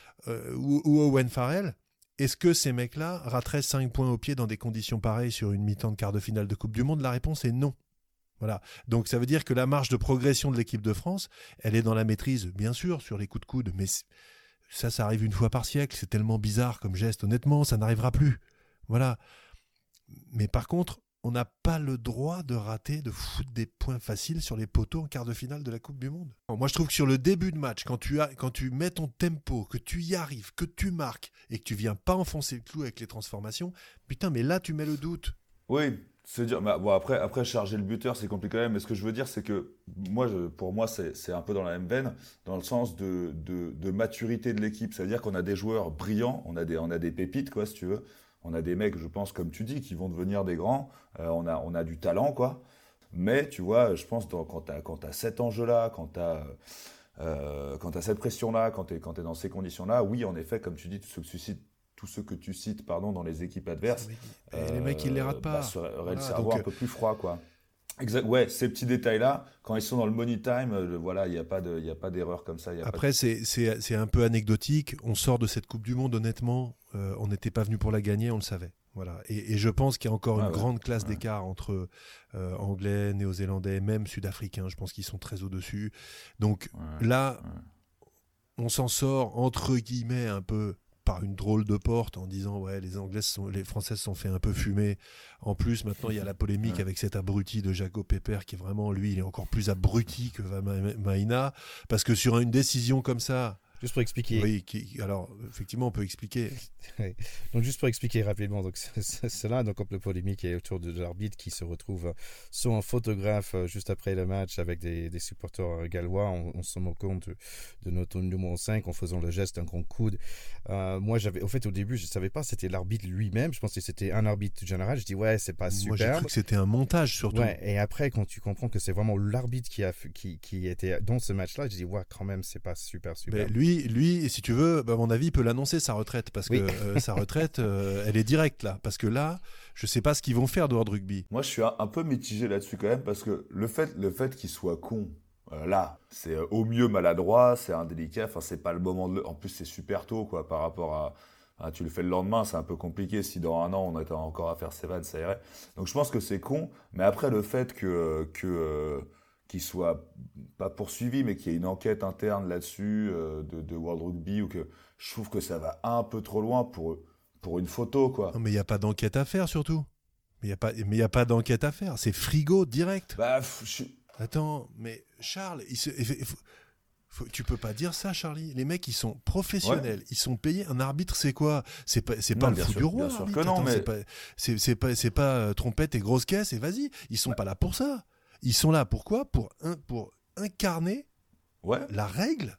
Speaker 3: ou, Owen Farrell, est-ce que ces mecs-là rateraient 5 points au pied dans des conditions pareilles sur une mi-temps de quart de finale de Coupe du Monde? La réponse est non. Voilà. Donc ça veut dire que la marge de progression de l'équipe de France, elle est dans la maîtrise, bien sûr, sur les coups de coude, mais ça, ça arrive une fois par siècle. C'est tellement bizarre comme geste. Honnêtement, ça n'arrivera plus. Voilà. Mais par contre, on n'a pas le droit de rater, de foutre des points faciles sur les poteaux en quart de finale de la Coupe du Monde. moi, je trouve que sur le début de match, quand tu, as, quand tu mets ton tempo, que tu y arrives, que tu marques et que tu viens pas enfoncer le clou avec les transformations, putain, mais là, tu mets le doute.
Speaker 2: Oui, c'est dire. Bah, bon, après, après, charger le buteur, c'est compliqué quand même. Mais ce que je veux dire, c'est que moi, pour moi, c'est un peu dans la même veine, dans le sens de, de, maturité de l'équipe. C'est-à-dire qu'on a des joueurs brillants, on a des, on a des pépites, quoi, si tu veux on a des mecs, je pense, comme tu dis, qui vont devenir des grands. Euh, on, a, on a du talent, quoi. Mais tu vois, je pense quand tu as, cet enjeu-là, quand tu as, euh, cette pression-là, quand tu es, es, dans ces conditions-là, oui, en effet, comme tu dis, tout ce que tu cites, tout ce que tu cites pardon, dans les équipes adverses,
Speaker 3: les mecs, ils les ratent pas.
Speaker 2: Bah, le cerveau un peu plus froid, quoi. Exact. Ouais, ces petits détails-là, quand ils sont dans le money time, euh, voilà, il n'y a pas de, d'erreur comme ça.
Speaker 3: Après, c'est un peu anecdotique. On sort de cette Coupe du Monde, honnêtement, euh, on n'était pas venu pour la gagner, on le savait. Voilà. Et, je pense qu'il y a encore une grande classe d'écart entre euh, Anglais, Néo-Zélandais, même Sud-Africains. Je pense qu'ils sont très au-dessus. Donc là, on s'en sort entre guillemets un peu par une drôle de porte en disant ouais les anglaises sont les françaises sont fait un peu fumer. En plus maintenant il y a la polémique avec cet abruti de Jaco Pepper qui est vraiment lui il est encore plus abruti que Maïna. Parce que sur une décision comme ça
Speaker 5: Juste pour expliquer.
Speaker 3: Oui, alors effectivement, on peut expliquer.
Speaker 5: donc juste pour expliquer rapidement, donc cela, donc le polémique est autour de l'arbitre qui se retrouve sur un photographe euh, juste après le match avec des, supporters gallois. On, se moque compte de, notre numéro 5 en faisant le geste d'un grand coude. Euh, moi, j'avais, au fait, au début, je savais pas c'était l'arbitre lui-même. Je pensais que c'était un arbitre général. Je dis ouais, c'est pas super. Moi, j'ai
Speaker 3: cru que c'était un montage surtout.
Speaker 5: Ouais, et après, quand tu comprends que c'est vraiment l'arbitre qui a qui, qui était dans ce match-là, je dis ouais, quand même, c'est pas super super.
Speaker 3: Mais lui lui, si tu veux, bah, à mon avis, il peut l'annoncer sa retraite parce que euh, sa retraite, euh, elle est directe là. Parce que là, je sais pas ce qu'ils vont faire de World Rugby.
Speaker 2: Moi, je suis un, peu mitigé là-dessus quand même parce que le fait, le fait qu'il soit con, Euh, là, c'est euh, au mieux maladroit, c'est indélicat. Enfin, c'est pas le moment de. le- En plus, c'est super tôt, quoi, par rapport à. à tu le fais le lendemain, c'est un peu compliqué. Si dans un an on était encore à faire ses vannes, ça irait. Donc je pense que c'est con. Mais après, le fait que que qu'il soit pas poursuivi, mais qu'il y ait une enquête interne là-dessus euh, de, de World Rugby, ou que je trouve que ça va un peu trop loin pour pour une photo, quoi.
Speaker 3: Non, mais il n'y a pas d'enquête à faire surtout. Mais il n'y a pas, mais il y a pas d'enquête à faire. C'est frigo direct.
Speaker 2: Bah, je
Speaker 3: Attends, mais Charles, il se- il faut- faut- tu peux pas dire ça, Charlie. Les mecs, ils sont professionnels, ils sont payés. Un arbitre, c'est quoi? C'est pas, c'est pas le fou
Speaker 2: sûr,
Speaker 3: du roi.
Speaker 2: bien sûr que non,
Speaker 3: Attends,
Speaker 2: mais-
Speaker 3: c'est pas, c'est, pas, c'est pas euh, trompette et grosse caisse et vas-y. Ils sont pas là pour ça. Ils sont là pourquoi? Pour un, pour incarner
Speaker 2: ouais.
Speaker 3: la règle,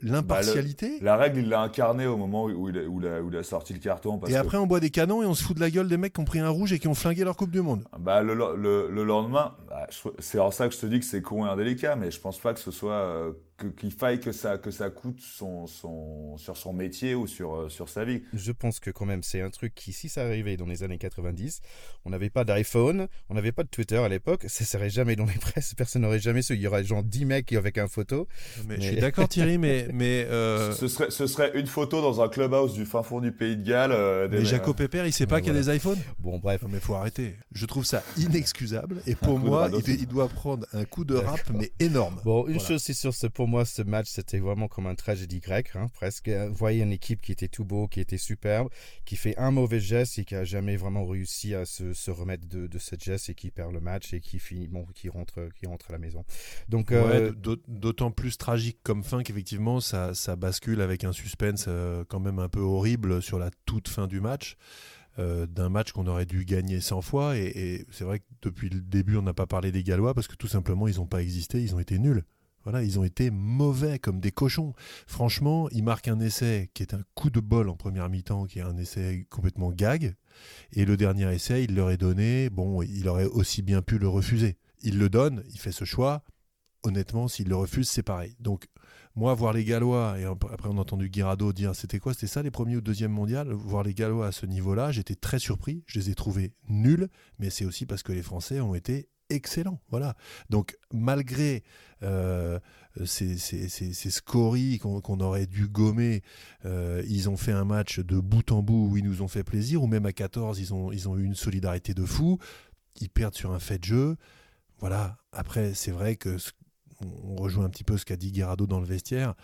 Speaker 3: l'impartialité.
Speaker 2: La règle, il l'a incarné au moment où il a, où il a- où il a sorti le carton. Parce
Speaker 3: et
Speaker 2: que-
Speaker 3: après, on boit des canons et on se fout de la gueule des mecs qui ont pris un rouge et qui ont flingué leur Coupe du Monde.
Speaker 2: Bah, le, le, le lendemain, bah, c'est en ça que je te dis que c'est con et indélicat, mais je pense pas que ce soit que- qu'il faille que ça que ça coûte son, son sur son métier ou sur euh, sur sa vie.
Speaker 1: Je pense que quand même c'est un truc qui, si ça arrivait dans les années 90, on n'avait pas d'iPhone, on n'avait pas de Twitter à l'époque, ça serait jamais dans les presses, personne n'aurait jamais su. Il y aurait genre 10 mecs avec un photo.
Speaker 3: Mais,
Speaker 1: Mais-
Speaker 3: Je suis d'accord, Thierry, mais, mais, euh,
Speaker 2: Ce serait ce serait une photo dans un clubhouse du fin fond du pays de Galles. euh, des-
Speaker 3: mais Jaco Pépère, il sait pas
Speaker 1: Ouais,
Speaker 3: qu'il y a des iPhones?
Speaker 1: Bon, bref.
Speaker 3: Non mais faut arrêter. Je trouve ça inexcusable et pour moi, il, il doit prendre un coup de rap mais énorme.
Speaker 1: Bon, une
Speaker 3: Voilà.
Speaker 1: chose c'est sûr, c'est pour moi ce match c'était vraiment comme un tragédie grecque, hein, presque. Vous voyez une équipe qui était tout beau, qui était superbe, qui fait un mauvais geste et qui a jamais vraiment réussi à se, se remettre de, de ce geste et qui perd le match et qui finit, bon, qui rentre, qui rentre à la maison. Donc,
Speaker 3: Ouais,
Speaker 1: euh,
Speaker 3: d'aut- D'autant plus tragique comme fin qu'effectivement ça, ça bascule avec un suspense euh, quand même un peu horrible sur la toute fin du match. euh, d'un match qu'on aurait dû gagner 100 fois et, et c'est vrai que depuis le début on n'a pas parlé des Gallois parce que tout simplement ils n'ont pas existé, ils ont été nuls. Voilà, ils ont été mauvais comme des cochons. Franchement, ils marquent un essai qui est un coup de bol en première mi-temps, qui est un essai complètement gag. Et le dernier essai, il leur est donné. Bon, il aurait aussi bien pu le refuser. Il le donne, il fait ce choix. Honnêtement, s'il le refuse, c'est pareil. Donc, moi, voir les Gallois, et après on a entendu Guirado dire c'était quoi? C'était ça les premiers ou deuxième mondial? Voir les Gallois à ce niveau-là, j'étais très surpris. Je les ai trouvés nuls, mais c'est aussi parce que les Français ont été excellents. Voilà. Donc, malgré euh, ces, scories qu'on aurait dû gommer, euh, ils ont fait un match de bout en bout où ils nous ont fait plaisir, ou même à 14, ils ont, eu une solidarité de fou. Ils perdent sur un fait de jeu. Voilà. Après, c'est vrai que on rejoint un petit peu ce qu'a dit Guerrado dans le vestiaire.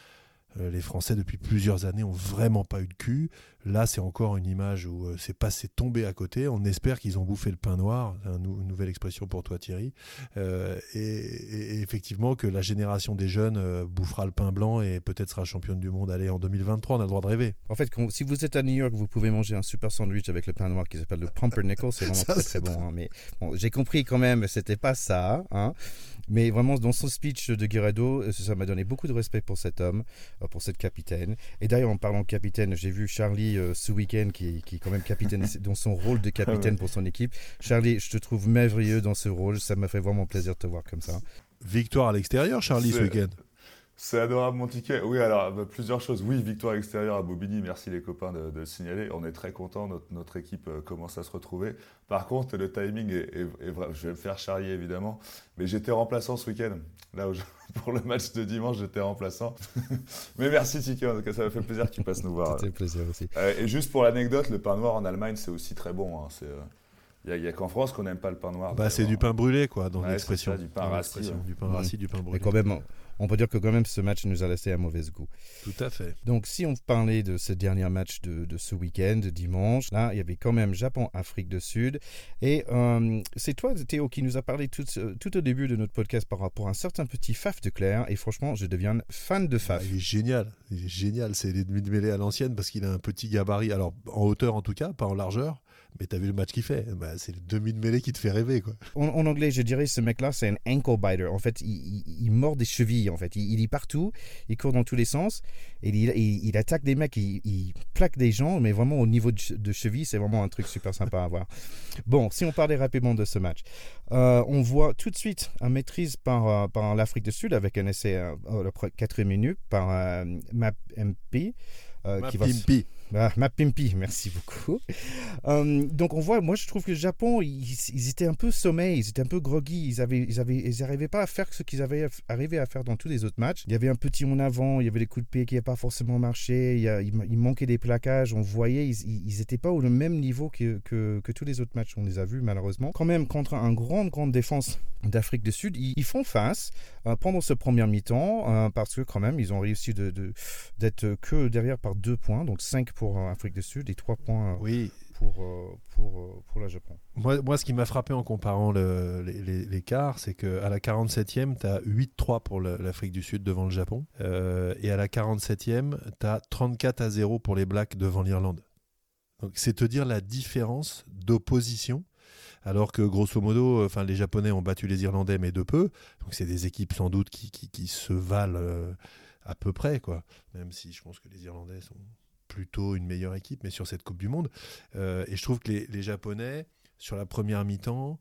Speaker 3: Euh, les Français, depuis plusieurs années, ont vraiment pas eu de cul. Là, c'est encore une image où euh, c'est passé tombé à côté. On espère qu'ils ont bouffé le pain noir. Une nouvelle expression pour toi, Thierry. Euh, et, effectivement, que la génération des jeunes euh, bouffera le pain blanc et peut-être sera championne du monde. Allez, en 2023, on a le droit de rêver.
Speaker 1: en fait, quand- si vous êtes à New York, vous pouvez manger un super sandwich avec le pain noir qui s'appelle le pumpernickel. C'est vraiment
Speaker 3: Ça,
Speaker 1: très très bon. hein, mais bon, j'ai compris quand même, c'était pas ça. Hein, mais vraiment, dans son speech de Guerrero, ça m'a donné beaucoup de respect pour cet homme, pour cette capitaine. Et d'ailleurs, en parlant de capitaine, j'ai vu Charlie euh, ce week-end, qui, qui est quand même capitaine dans son rôle de capitaine pour son équipe. Charlie, je te trouve merveilleux dans ce rôle. Ça m'a fait vraiment plaisir de te voir comme ça.
Speaker 3: Victoire à l'extérieur, Charlie, ce week-end.
Speaker 2: C'est adorable mon ticket. Oui, alors bah, plusieurs choses. Oui, victoire extérieure à Bobigny. Merci les copains de, de le signaler. On est très contents. Notre, notre équipe euh, commence à se retrouver. Par contre, le timing est, est- est vrai. Je vais me faire charrier évidemment, mais j'étais remplaçant ce week-end. Là où je- pour le match de dimanche, j'étais remplaçant. mais merci Ticket. En tout cas, ça m'a fait plaisir que tu passes nous voir.
Speaker 1: C'était un plaisir aussi.
Speaker 2: Euh, et juste pour l'anecdote, le pain noir en Allemagne, c'est aussi très bon. hein. C'est, il n'y a, qu'en France qu'on n'aime pas le pain noir.
Speaker 3: Bah, c'est du pain brûlé, quoi, dans
Speaker 2: Ouais,
Speaker 3: l'expression.
Speaker 2: du pain rassis.
Speaker 3: Du pain rassis, du pain
Speaker 1: Mais
Speaker 3: brûlé.
Speaker 1: quand même, on peut dire que quand même ce match nous a laissé un mauvais goût.
Speaker 3: Tout à fait.
Speaker 1: Donc, si on parlait de ce dernier match de, de ce week-end, de dimanche, là, il y avait quand même Japon-Afrique du Sud. Et euh, c'est toi, Théo, qui nous a parlé tout, ce- tout au début de notre podcast par rapport à un certain petit Faf de Claire. Et franchement, je deviens fan de Faf.
Speaker 3: il est génial, il est génial. C'est les demi de mêlée à l'ancienne parce qu'il a un petit gabarit, alors en hauteur en tout cas, pas en largeur. Mais t'as vu le match qu'il fait? Bah, C'est le demi de mêlée qui te fait rêver, quoi.
Speaker 1: En, en anglais, je dirais ce mec-là, c'est un ankle biter. En fait, il, il- il mord des chevilles. En fait, il, il est partout, il court dans tous les sens, et il, il- il attaque des mecs, il, il plaque des gens, mais vraiment au niveau de, de cheville, c'est vraiment un truc super sympa à voir. Bon, si on parlait rapidement de ce match, euh, on voit tout de suite un maîtrise par, euh, par l'Afrique du Sud avec un essai euh, à la pro- quatrième minute par euh, Map MP. euh, qui va, Bah, ma pimpi, merci beaucoup. Euh, donc on voit, moi je trouve que le Japon, ils, étaient un peu sommeil, ils étaient un peu groggy, ils avaient, ils avaient, ils pas à faire ce qu'ils avaient arrivé à faire dans tous les autres matchs. Il y avait un petit en avant, il y avait des coups de pied qui n'avaient pas forcément marché, il, manquait des plaquages, on voyait, ils n'étaient pas au même niveau que, tous les autres matchs, on les a vus malheureusement. Quand même contre une grande, grande défense d'Afrique du Sud, ils, font face euh, pendant ce premier mi-temps euh, parce que quand même ils ont réussi d'être que derrière par deux points, donc 5 pour Afrique du Sud et 3 points
Speaker 3: oui.
Speaker 1: pour, pour, pour le Japon.
Speaker 3: Moi, moi, ce qui m'a frappé en comparant l'écart, c'est qu'à la 47e, tu as 8-3 pour l'Afrique du Sud devant le Japon. Euh, et à la 47e, tu as 34 à 0 pour les Blacks devant l'Irlande. Donc c'est te dire la différence d'opposition alors que grosso modo, enfin les Japonais ont battu les Irlandais mais de peu. Donc c'est des équipes sans doute qui, qui, qui se valent euh, à peu près quoi. Même si je pense que les Irlandais sont plutôt une meilleure équipe, mais sur cette Coupe du Monde. Euh, et je trouve que les, Japonais, sur la première mi-temps,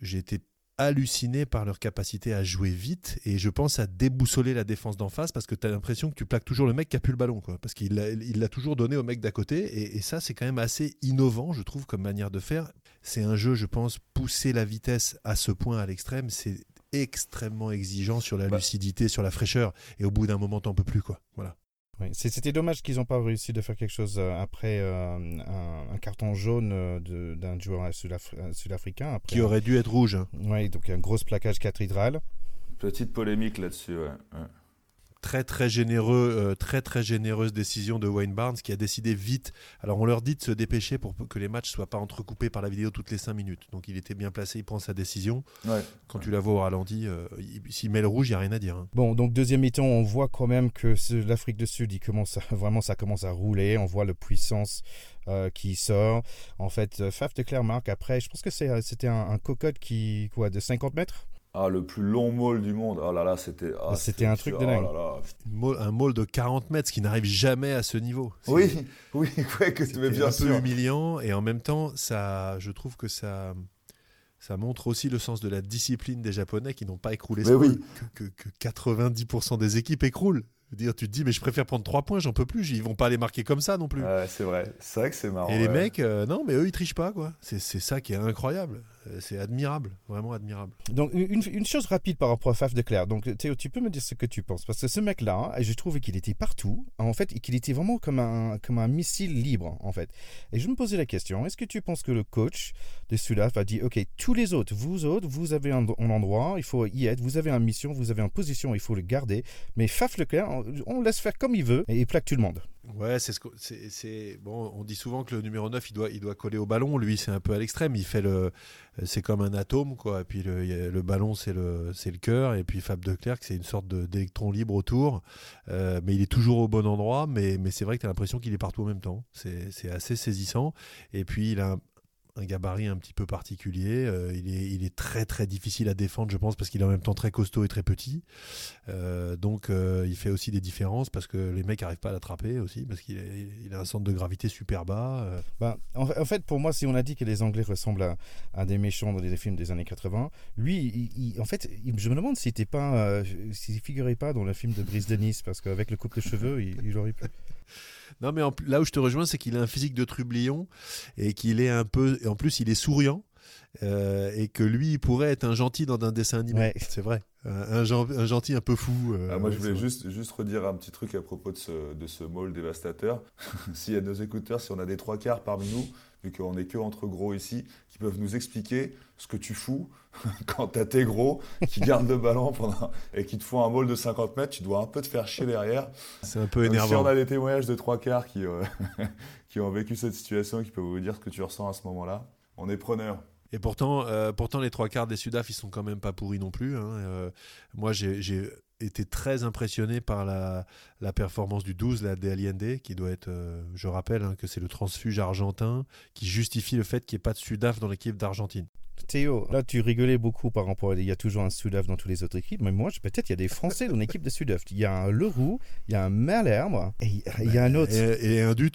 Speaker 3: j'ai été halluciné par leur capacité à jouer vite et je pense à déboussoler la défense d'en face parce que tu as l'impression que tu plaques toujours le mec qui a plus le ballon quoi. Parce qu'il l'a toujours donné au mec d'à côté et, et, ça c'est quand même assez innovant je trouve comme manière de faire. C'est un jeu je pense pousser la vitesse à ce point à l'extrême c'est extrêmement exigeant sur la bah. lucidité sur la fraîcheur et au bout d'un moment t'en peux plus quoi. Voilà
Speaker 1: c'était dommage qu'ils n'ont pas réussi de faire quelque chose euh, après euh, un, carton jaune euh, d'un joueur sud-africain.
Speaker 3: Qui aurait dû être rouge. Hein.
Speaker 1: Oui, donc un gros plaquage cathédral.
Speaker 2: Petite polémique là-dessus, ouais
Speaker 3: très très généreux, euh, très très généreuse décision de Wayne Barnes qui a décidé vite. Alors on leur dit de se dépêcher pour que les matchs soient pas entrecoupés par la vidéo toutes les 5 minutes. Donc il était bien placé, il prend sa décision. Quand tu la vois au ralenti, euh, s'il met le rouge, il n'y a rien à dire. Hein.
Speaker 1: Bon, donc deuxième mi-temps, on voit quand même que l'Afrique du Sud, il commence vraiment ça commence à rouler. On voit la puissance euh, qui sort. En fait, Faf de Claire marque après. Je pense que c'était un, un cocotte qui quoi de 50 mètres?
Speaker 2: Ah, le plus long maul du monde. Oh là là, c'était.
Speaker 1: Ah, c'était un truc de dingue.
Speaker 3: Oh un maul de 40 mètres, ce qui n'arrive jamais à ce niveau.
Speaker 2: Oui, oui, ouais, que
Speaker 3: c'est bien un peu humiliant et en même temps, ça, je trouve que ça, ça montre aussi le sens de la discipline des Japonais qui n'ont pas écroulé ce oui. que, que, 90% des équipes écroulent. Dire, tu te dis, mais je préfère prendre 3 points, j'en peux plus, ils vont pas les marquer comme ça non plus.
Speaker 2: Ouais, c'est vrai, c'est vrai que c'est marrant.
Speaker 3: Et les mecs, euh, non, mais eux, ils trichent pas, quoi. C'est ça qui est incroyable. Euh, c'est admirable, vraiment admirable.
Speaker 1: Donc, une, chose rapide par rapport à Faf de Claire. Donc, Théo, tu peux me dire ce que tu penses? Parce que ce mec-là, je trouvé qu'il était partout, en fait, et qu'il était vraiment comme un, comme un missile libre, en fait. Et je me posais la question est-ce que tu penses que le coach de Sudaf a dit ok, tous les autres, vous autres, vous avez un, endroit, il faut y être, vous avez une mission, vous avez une position, il faut le garder. Mais Faf Leclerc, on, on laisse faire comme il veut et il plaque tout le monde.
Speaker 3: Ouais, c'est ce c'est bon. On dit souvent que le numéro 9 il doit il doit coller au ballon. Lui, c'est un peu à l'extrême. Il fait le c'est comme un atome quoi. Et puis le, le ballon c'est le c'est le cœur. Et puis Fab de Klerk c'est une sorte d'électron libre autour. Euh, mais il est toujours au bon endroit. Mais mais c'est vrai que tu as l'impression qu'il est partout en même temps. C'est assez saisissant. Et puis il a gabarit un petit peu particulier. Euh, il, est, très très difficile à défendre, je pense, parce qu'il est en même temps très costaud et très petit. Euh, donc euh, il fait aussi des différences parce que les mecs n'arrivent pas à l'attraper aussi, parce qu'il il a un centre de gravité super bas.
Speaker 1: Bah, en, fait, pour moi, si on a dit que les Anglais ressemblent à, des méchants dans des films des années 80, lui, en fait, je me demande s'il ne pas, figurait pas dans le film de Brice Denis, parce qu'avec le coupe de cheveux, il, il aurait pu.
Speaker 3: Non, mais là où je te rejoins, c'est qu'il a un physique de trublion et qu'il est un peu. Et en plus, il est souriant. Euh, et que lui, il pourrait être un gentil dans un dessin animé. C'est vrai. Un, un, gentil un peu fou.
Speaker 2: Euh, ah, moi, je voulais juste, juste redire un petit truc à propos de ce, de ce mall dévastateur. S'il y a nos écouteurs, si on a des trois quarts parmi nous, vu qu'on est que entre gros ici, qui peuvent nous expliquer ce que tu fous quand t'as tes gros qui gardent le ballon pendant et qui te font un mall de 50 mètres, tu dois un peu te faire chier derrière.
Speaker 3: C'est un peu énervant.
Speaker 2: si on a des témoignages de trois quarts qui, euh, qui ont vécu cette situation, qui peuvent vous dire ce que tu ressens à ce moment-là, on est preneur.
Speaker 3: Et pourtant, euh, pourtant, les trois quarts des Sudaf, ils sont quand même pas pourris non plus. Hein. Euh, moi, j'ai été très impressionné par la, la, performance du 12, la DLND, qui doit être, euh, je rappelle, hein, que c'est le transfuge argentin qui justifie le fait qu'il n'y ait pas de Sudaf dans l'équipe d'Argentine.
Speaker 1: Théo, là tu rigolais beaucoup par rapport à il y a toujours un Sudaf dans toutes les autres équipes, mais moi peut-être il y a des Français dans l'équipe de Sudaf. Il y a un Leroux, il y a un Malherbe et il y a un autre.
Speaker 3: Et, un du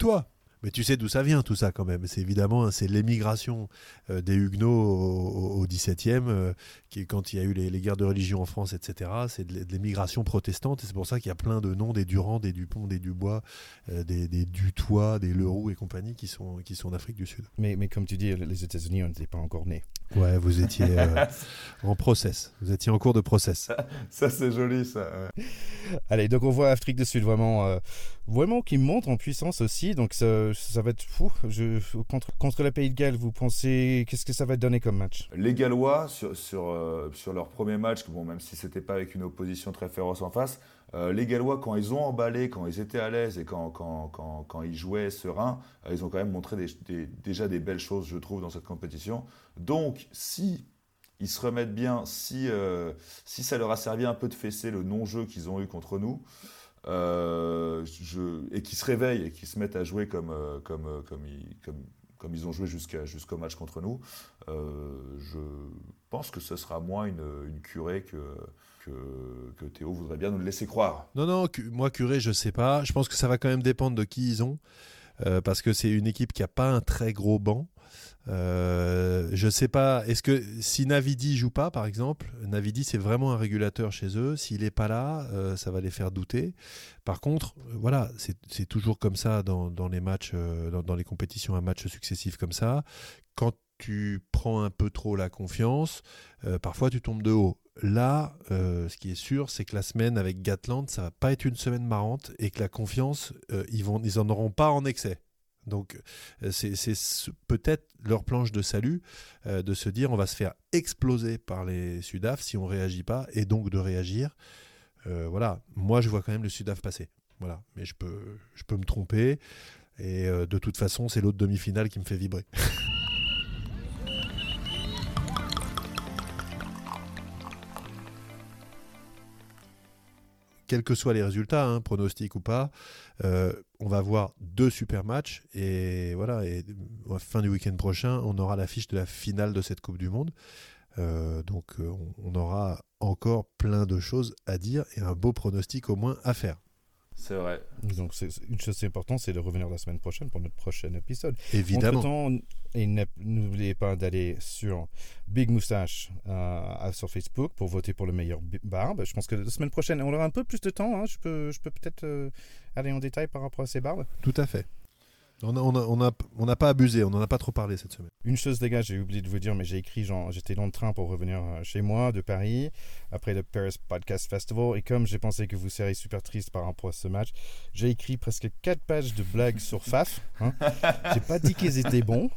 Speaker 3: Mais tu sais d'où ça vient tout ça quand même. C'est évidemment hein, c'est l'émigration euh, des Huguenots au, au, XVIIe, euh, quand il y a eu les, guerres de religion en France, etc. C'est de, l'émigration protestante et c'est pour ça qu'il y a plein de noms des Durand, des Dupont, des Dubois, euh, des, des, Dutoit, des Leroux et compagnie qui sont qui sont d'Afrique du Sud.
Speaker 1: Mais, mais comme tu dis, les États-Unis, on n'était pas encore nés.
Speaker 3: Ouais, vous étiez en process. Vous étiez en cours de process.
Speaker 2: ça c'est joli ça.
Speaker 1: Allez, donc on voit Afrique du Sud vraiment vraiment qui monte en puissance aussi. Donc ça, ça va être fou. Je, contre, contre le Pays de Galles, vous pensez qu'est-ce que ça va donner comme match?
Speaker 2: Les Gallois sur sur, euh, sur leur premier match, bon même si c'était pas avec une opposition très féroce en face, euh, les Gallois quand ils ont emballé, quand ils étaient à l'aise et quand, quand, quand, ils jouaient serein, euh, ils ont quand même montré déjà des belles choses, je trouve, dans cette compétition. Donc si ils se remettent bien, si, si ça leur a servi un peu de fesser le non-jeu qu'ils ont eu contre nous, et qui se réveillent et qui se mettent à jouer comme, comme, comme, ils, ont joué jusqu'au match contre nous, je pense que ce sera moins une, curée que, Théo voudrait bien nous le laisser croire.
Speaker 3: Non, non, moi, curé, je sais pas. Je pense que ça va quand même dépendre de qui ils ont. parce que c'est une équipe qui n'a pas un très gros banc. Euh, je sais pas, est-ce que si Navidi joue pas, par exemple, Navidi c'est vraiment un régulateur chez eux. S'il n'est pas là, euh, ça va les faire douter. Par contre, euh, voilà, c'est toujours comme ça dans, les matchs, dans, les compétitions à matchs successifs comme ça. Quand tu prends un peu trop la confiance, parfois tu tombes de haut. Là, ce qui est sûr, c'est que la semaine avec Gatland, ça va pas être une semaine marrante et que la confiance, ils vont, ils en auront pas en excès. Donc euh, c'est peut-être leur planche de salut euh, de se dire on va se faire exploser par les Sudaf si on réagit pas et donc de réagir. Euh, voilà, moi je vois quand même le Sudaf passer. Voilà, mais je peux, je peux me tromper et de toute façon c'est l'autre demi-finale qui me fait vibrer. quels que soient les résultats, hein, pronostics ou pas, euh, on va avoir deux super matchs et voilà. Et fin du week-end prochain, on aura l'affiche de la finale de cette Coupe du Monde. Euh, donc euh, on aura encore plein de choses à dire et un beau pronostic au moins à faire.
Speaker 2: C'est vrai.
Speaker 1: Donc, une chose importante, c'est de revenir la semaine prochaine pour notre prochain épisode.
Speaker 3: Évidemment.
Speaker 1: et n'oubliez pas d'aller sur Big Moustache euh, sur Facebook pour voter pour le meilleur barbe. Je pense que la semaine prochaine, on aura un peu plus de temps. Hein. Je peux, je peux peut-être euh, aller en détail par rapport à ces barbes.
Speaker 3: Tout à fait. On n'a on a, on a, pas abusé, on n'en a pas trop parlé cette semaine.
Speaker 1: Une chose, les gars, j'ai oublié de vous dire, mais j'ai écrit, j'étais dans le train pour revenir euh, chez moi de Paris, après le Paris Podcast Festival, et comme j'ai pensé que vous seriez super triste par rapport à ce match, j'ai écrit presque 4 pages de blagues sur Faf. Hein. J'ai pas dit qu'ils étaient bons,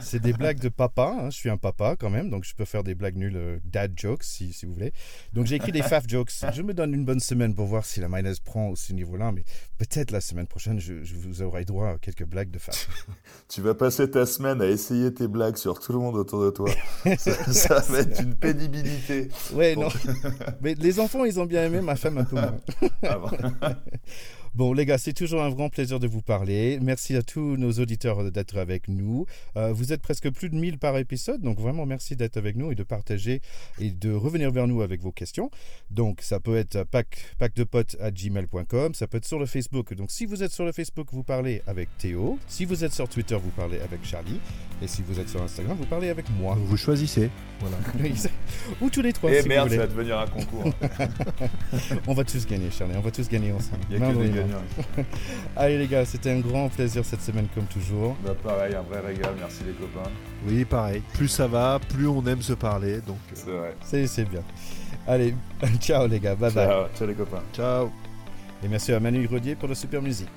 Speaker 1: c'est des blagues de papa. Hein. Je suis un papa quand même, donc je peux faire des blagues nulles, euh, dad jokes si, si, vous voulez. Donc j'ai écrit des faf jokes. Je me donne une bonne semaine pour voir si la mayonnaise prend au ce niveau-là, mais peut-être la semaine prochaine, je, je, vous aurai droit à quelques blagues de faf.
Speaker 2: tu vas passer ta semaine à essayer tes blagues sur tout le monde autour de toi. ça, va être une pénibilité.
Speaker 1: Ouais, non. mais les enfants, ils ont bien aimé, ma femme un peu moins. Ah Bon, les gars, c'est toujours un grand plaisir de vous parler. Merci à tous nos auditeurs d'être avec nous. Euh, vous êtes presque plus de 1000 par épisode, donc vraiment merci d'être avec nous et de partager et de revenir vers nous avec vos questions. Donc, ça peut être pack, à gmail.com, ça peut être sur le Facebook. Donc, si vous êtes sur le Facebook, vous parlez avec Théo. Si vous êtes sur Twitter, vous parlez avec Charlie. Et si vous êtes sur Instagram, vous parlez avec moi.
Speaker 3: Vous choisissez.
Speaker 1: Voilà. Ou tous les trois.
Speaker 2: Et
Speaker 1: si
Speaker 2: merde,
Speaker 1: ça
Speaker 2: va devenir un concours.
Speaker 1: on va tous gagner, Charlie. On va tous gagner ensemble.
Speaker 2: Il y a que des
Speaker 1: Allez les gars, c'était un grand plaisir cette semaine comme toujours.
Speaker 2: Bah pareil, un vrai régal, merci les copains.
Speaker 3: Oui, pareil. Plus ça va, plus on aime se parler. Donc
Speaker 2: euh, c'est vrai.
Speaker 1: C'est, bien. Allez, ciao les gars, bye
Speaker 2: bye. Ciao les copains.
Speaker 3: Ciao.
Speaker 1: Et merci à Manu Rodier pour la super musique.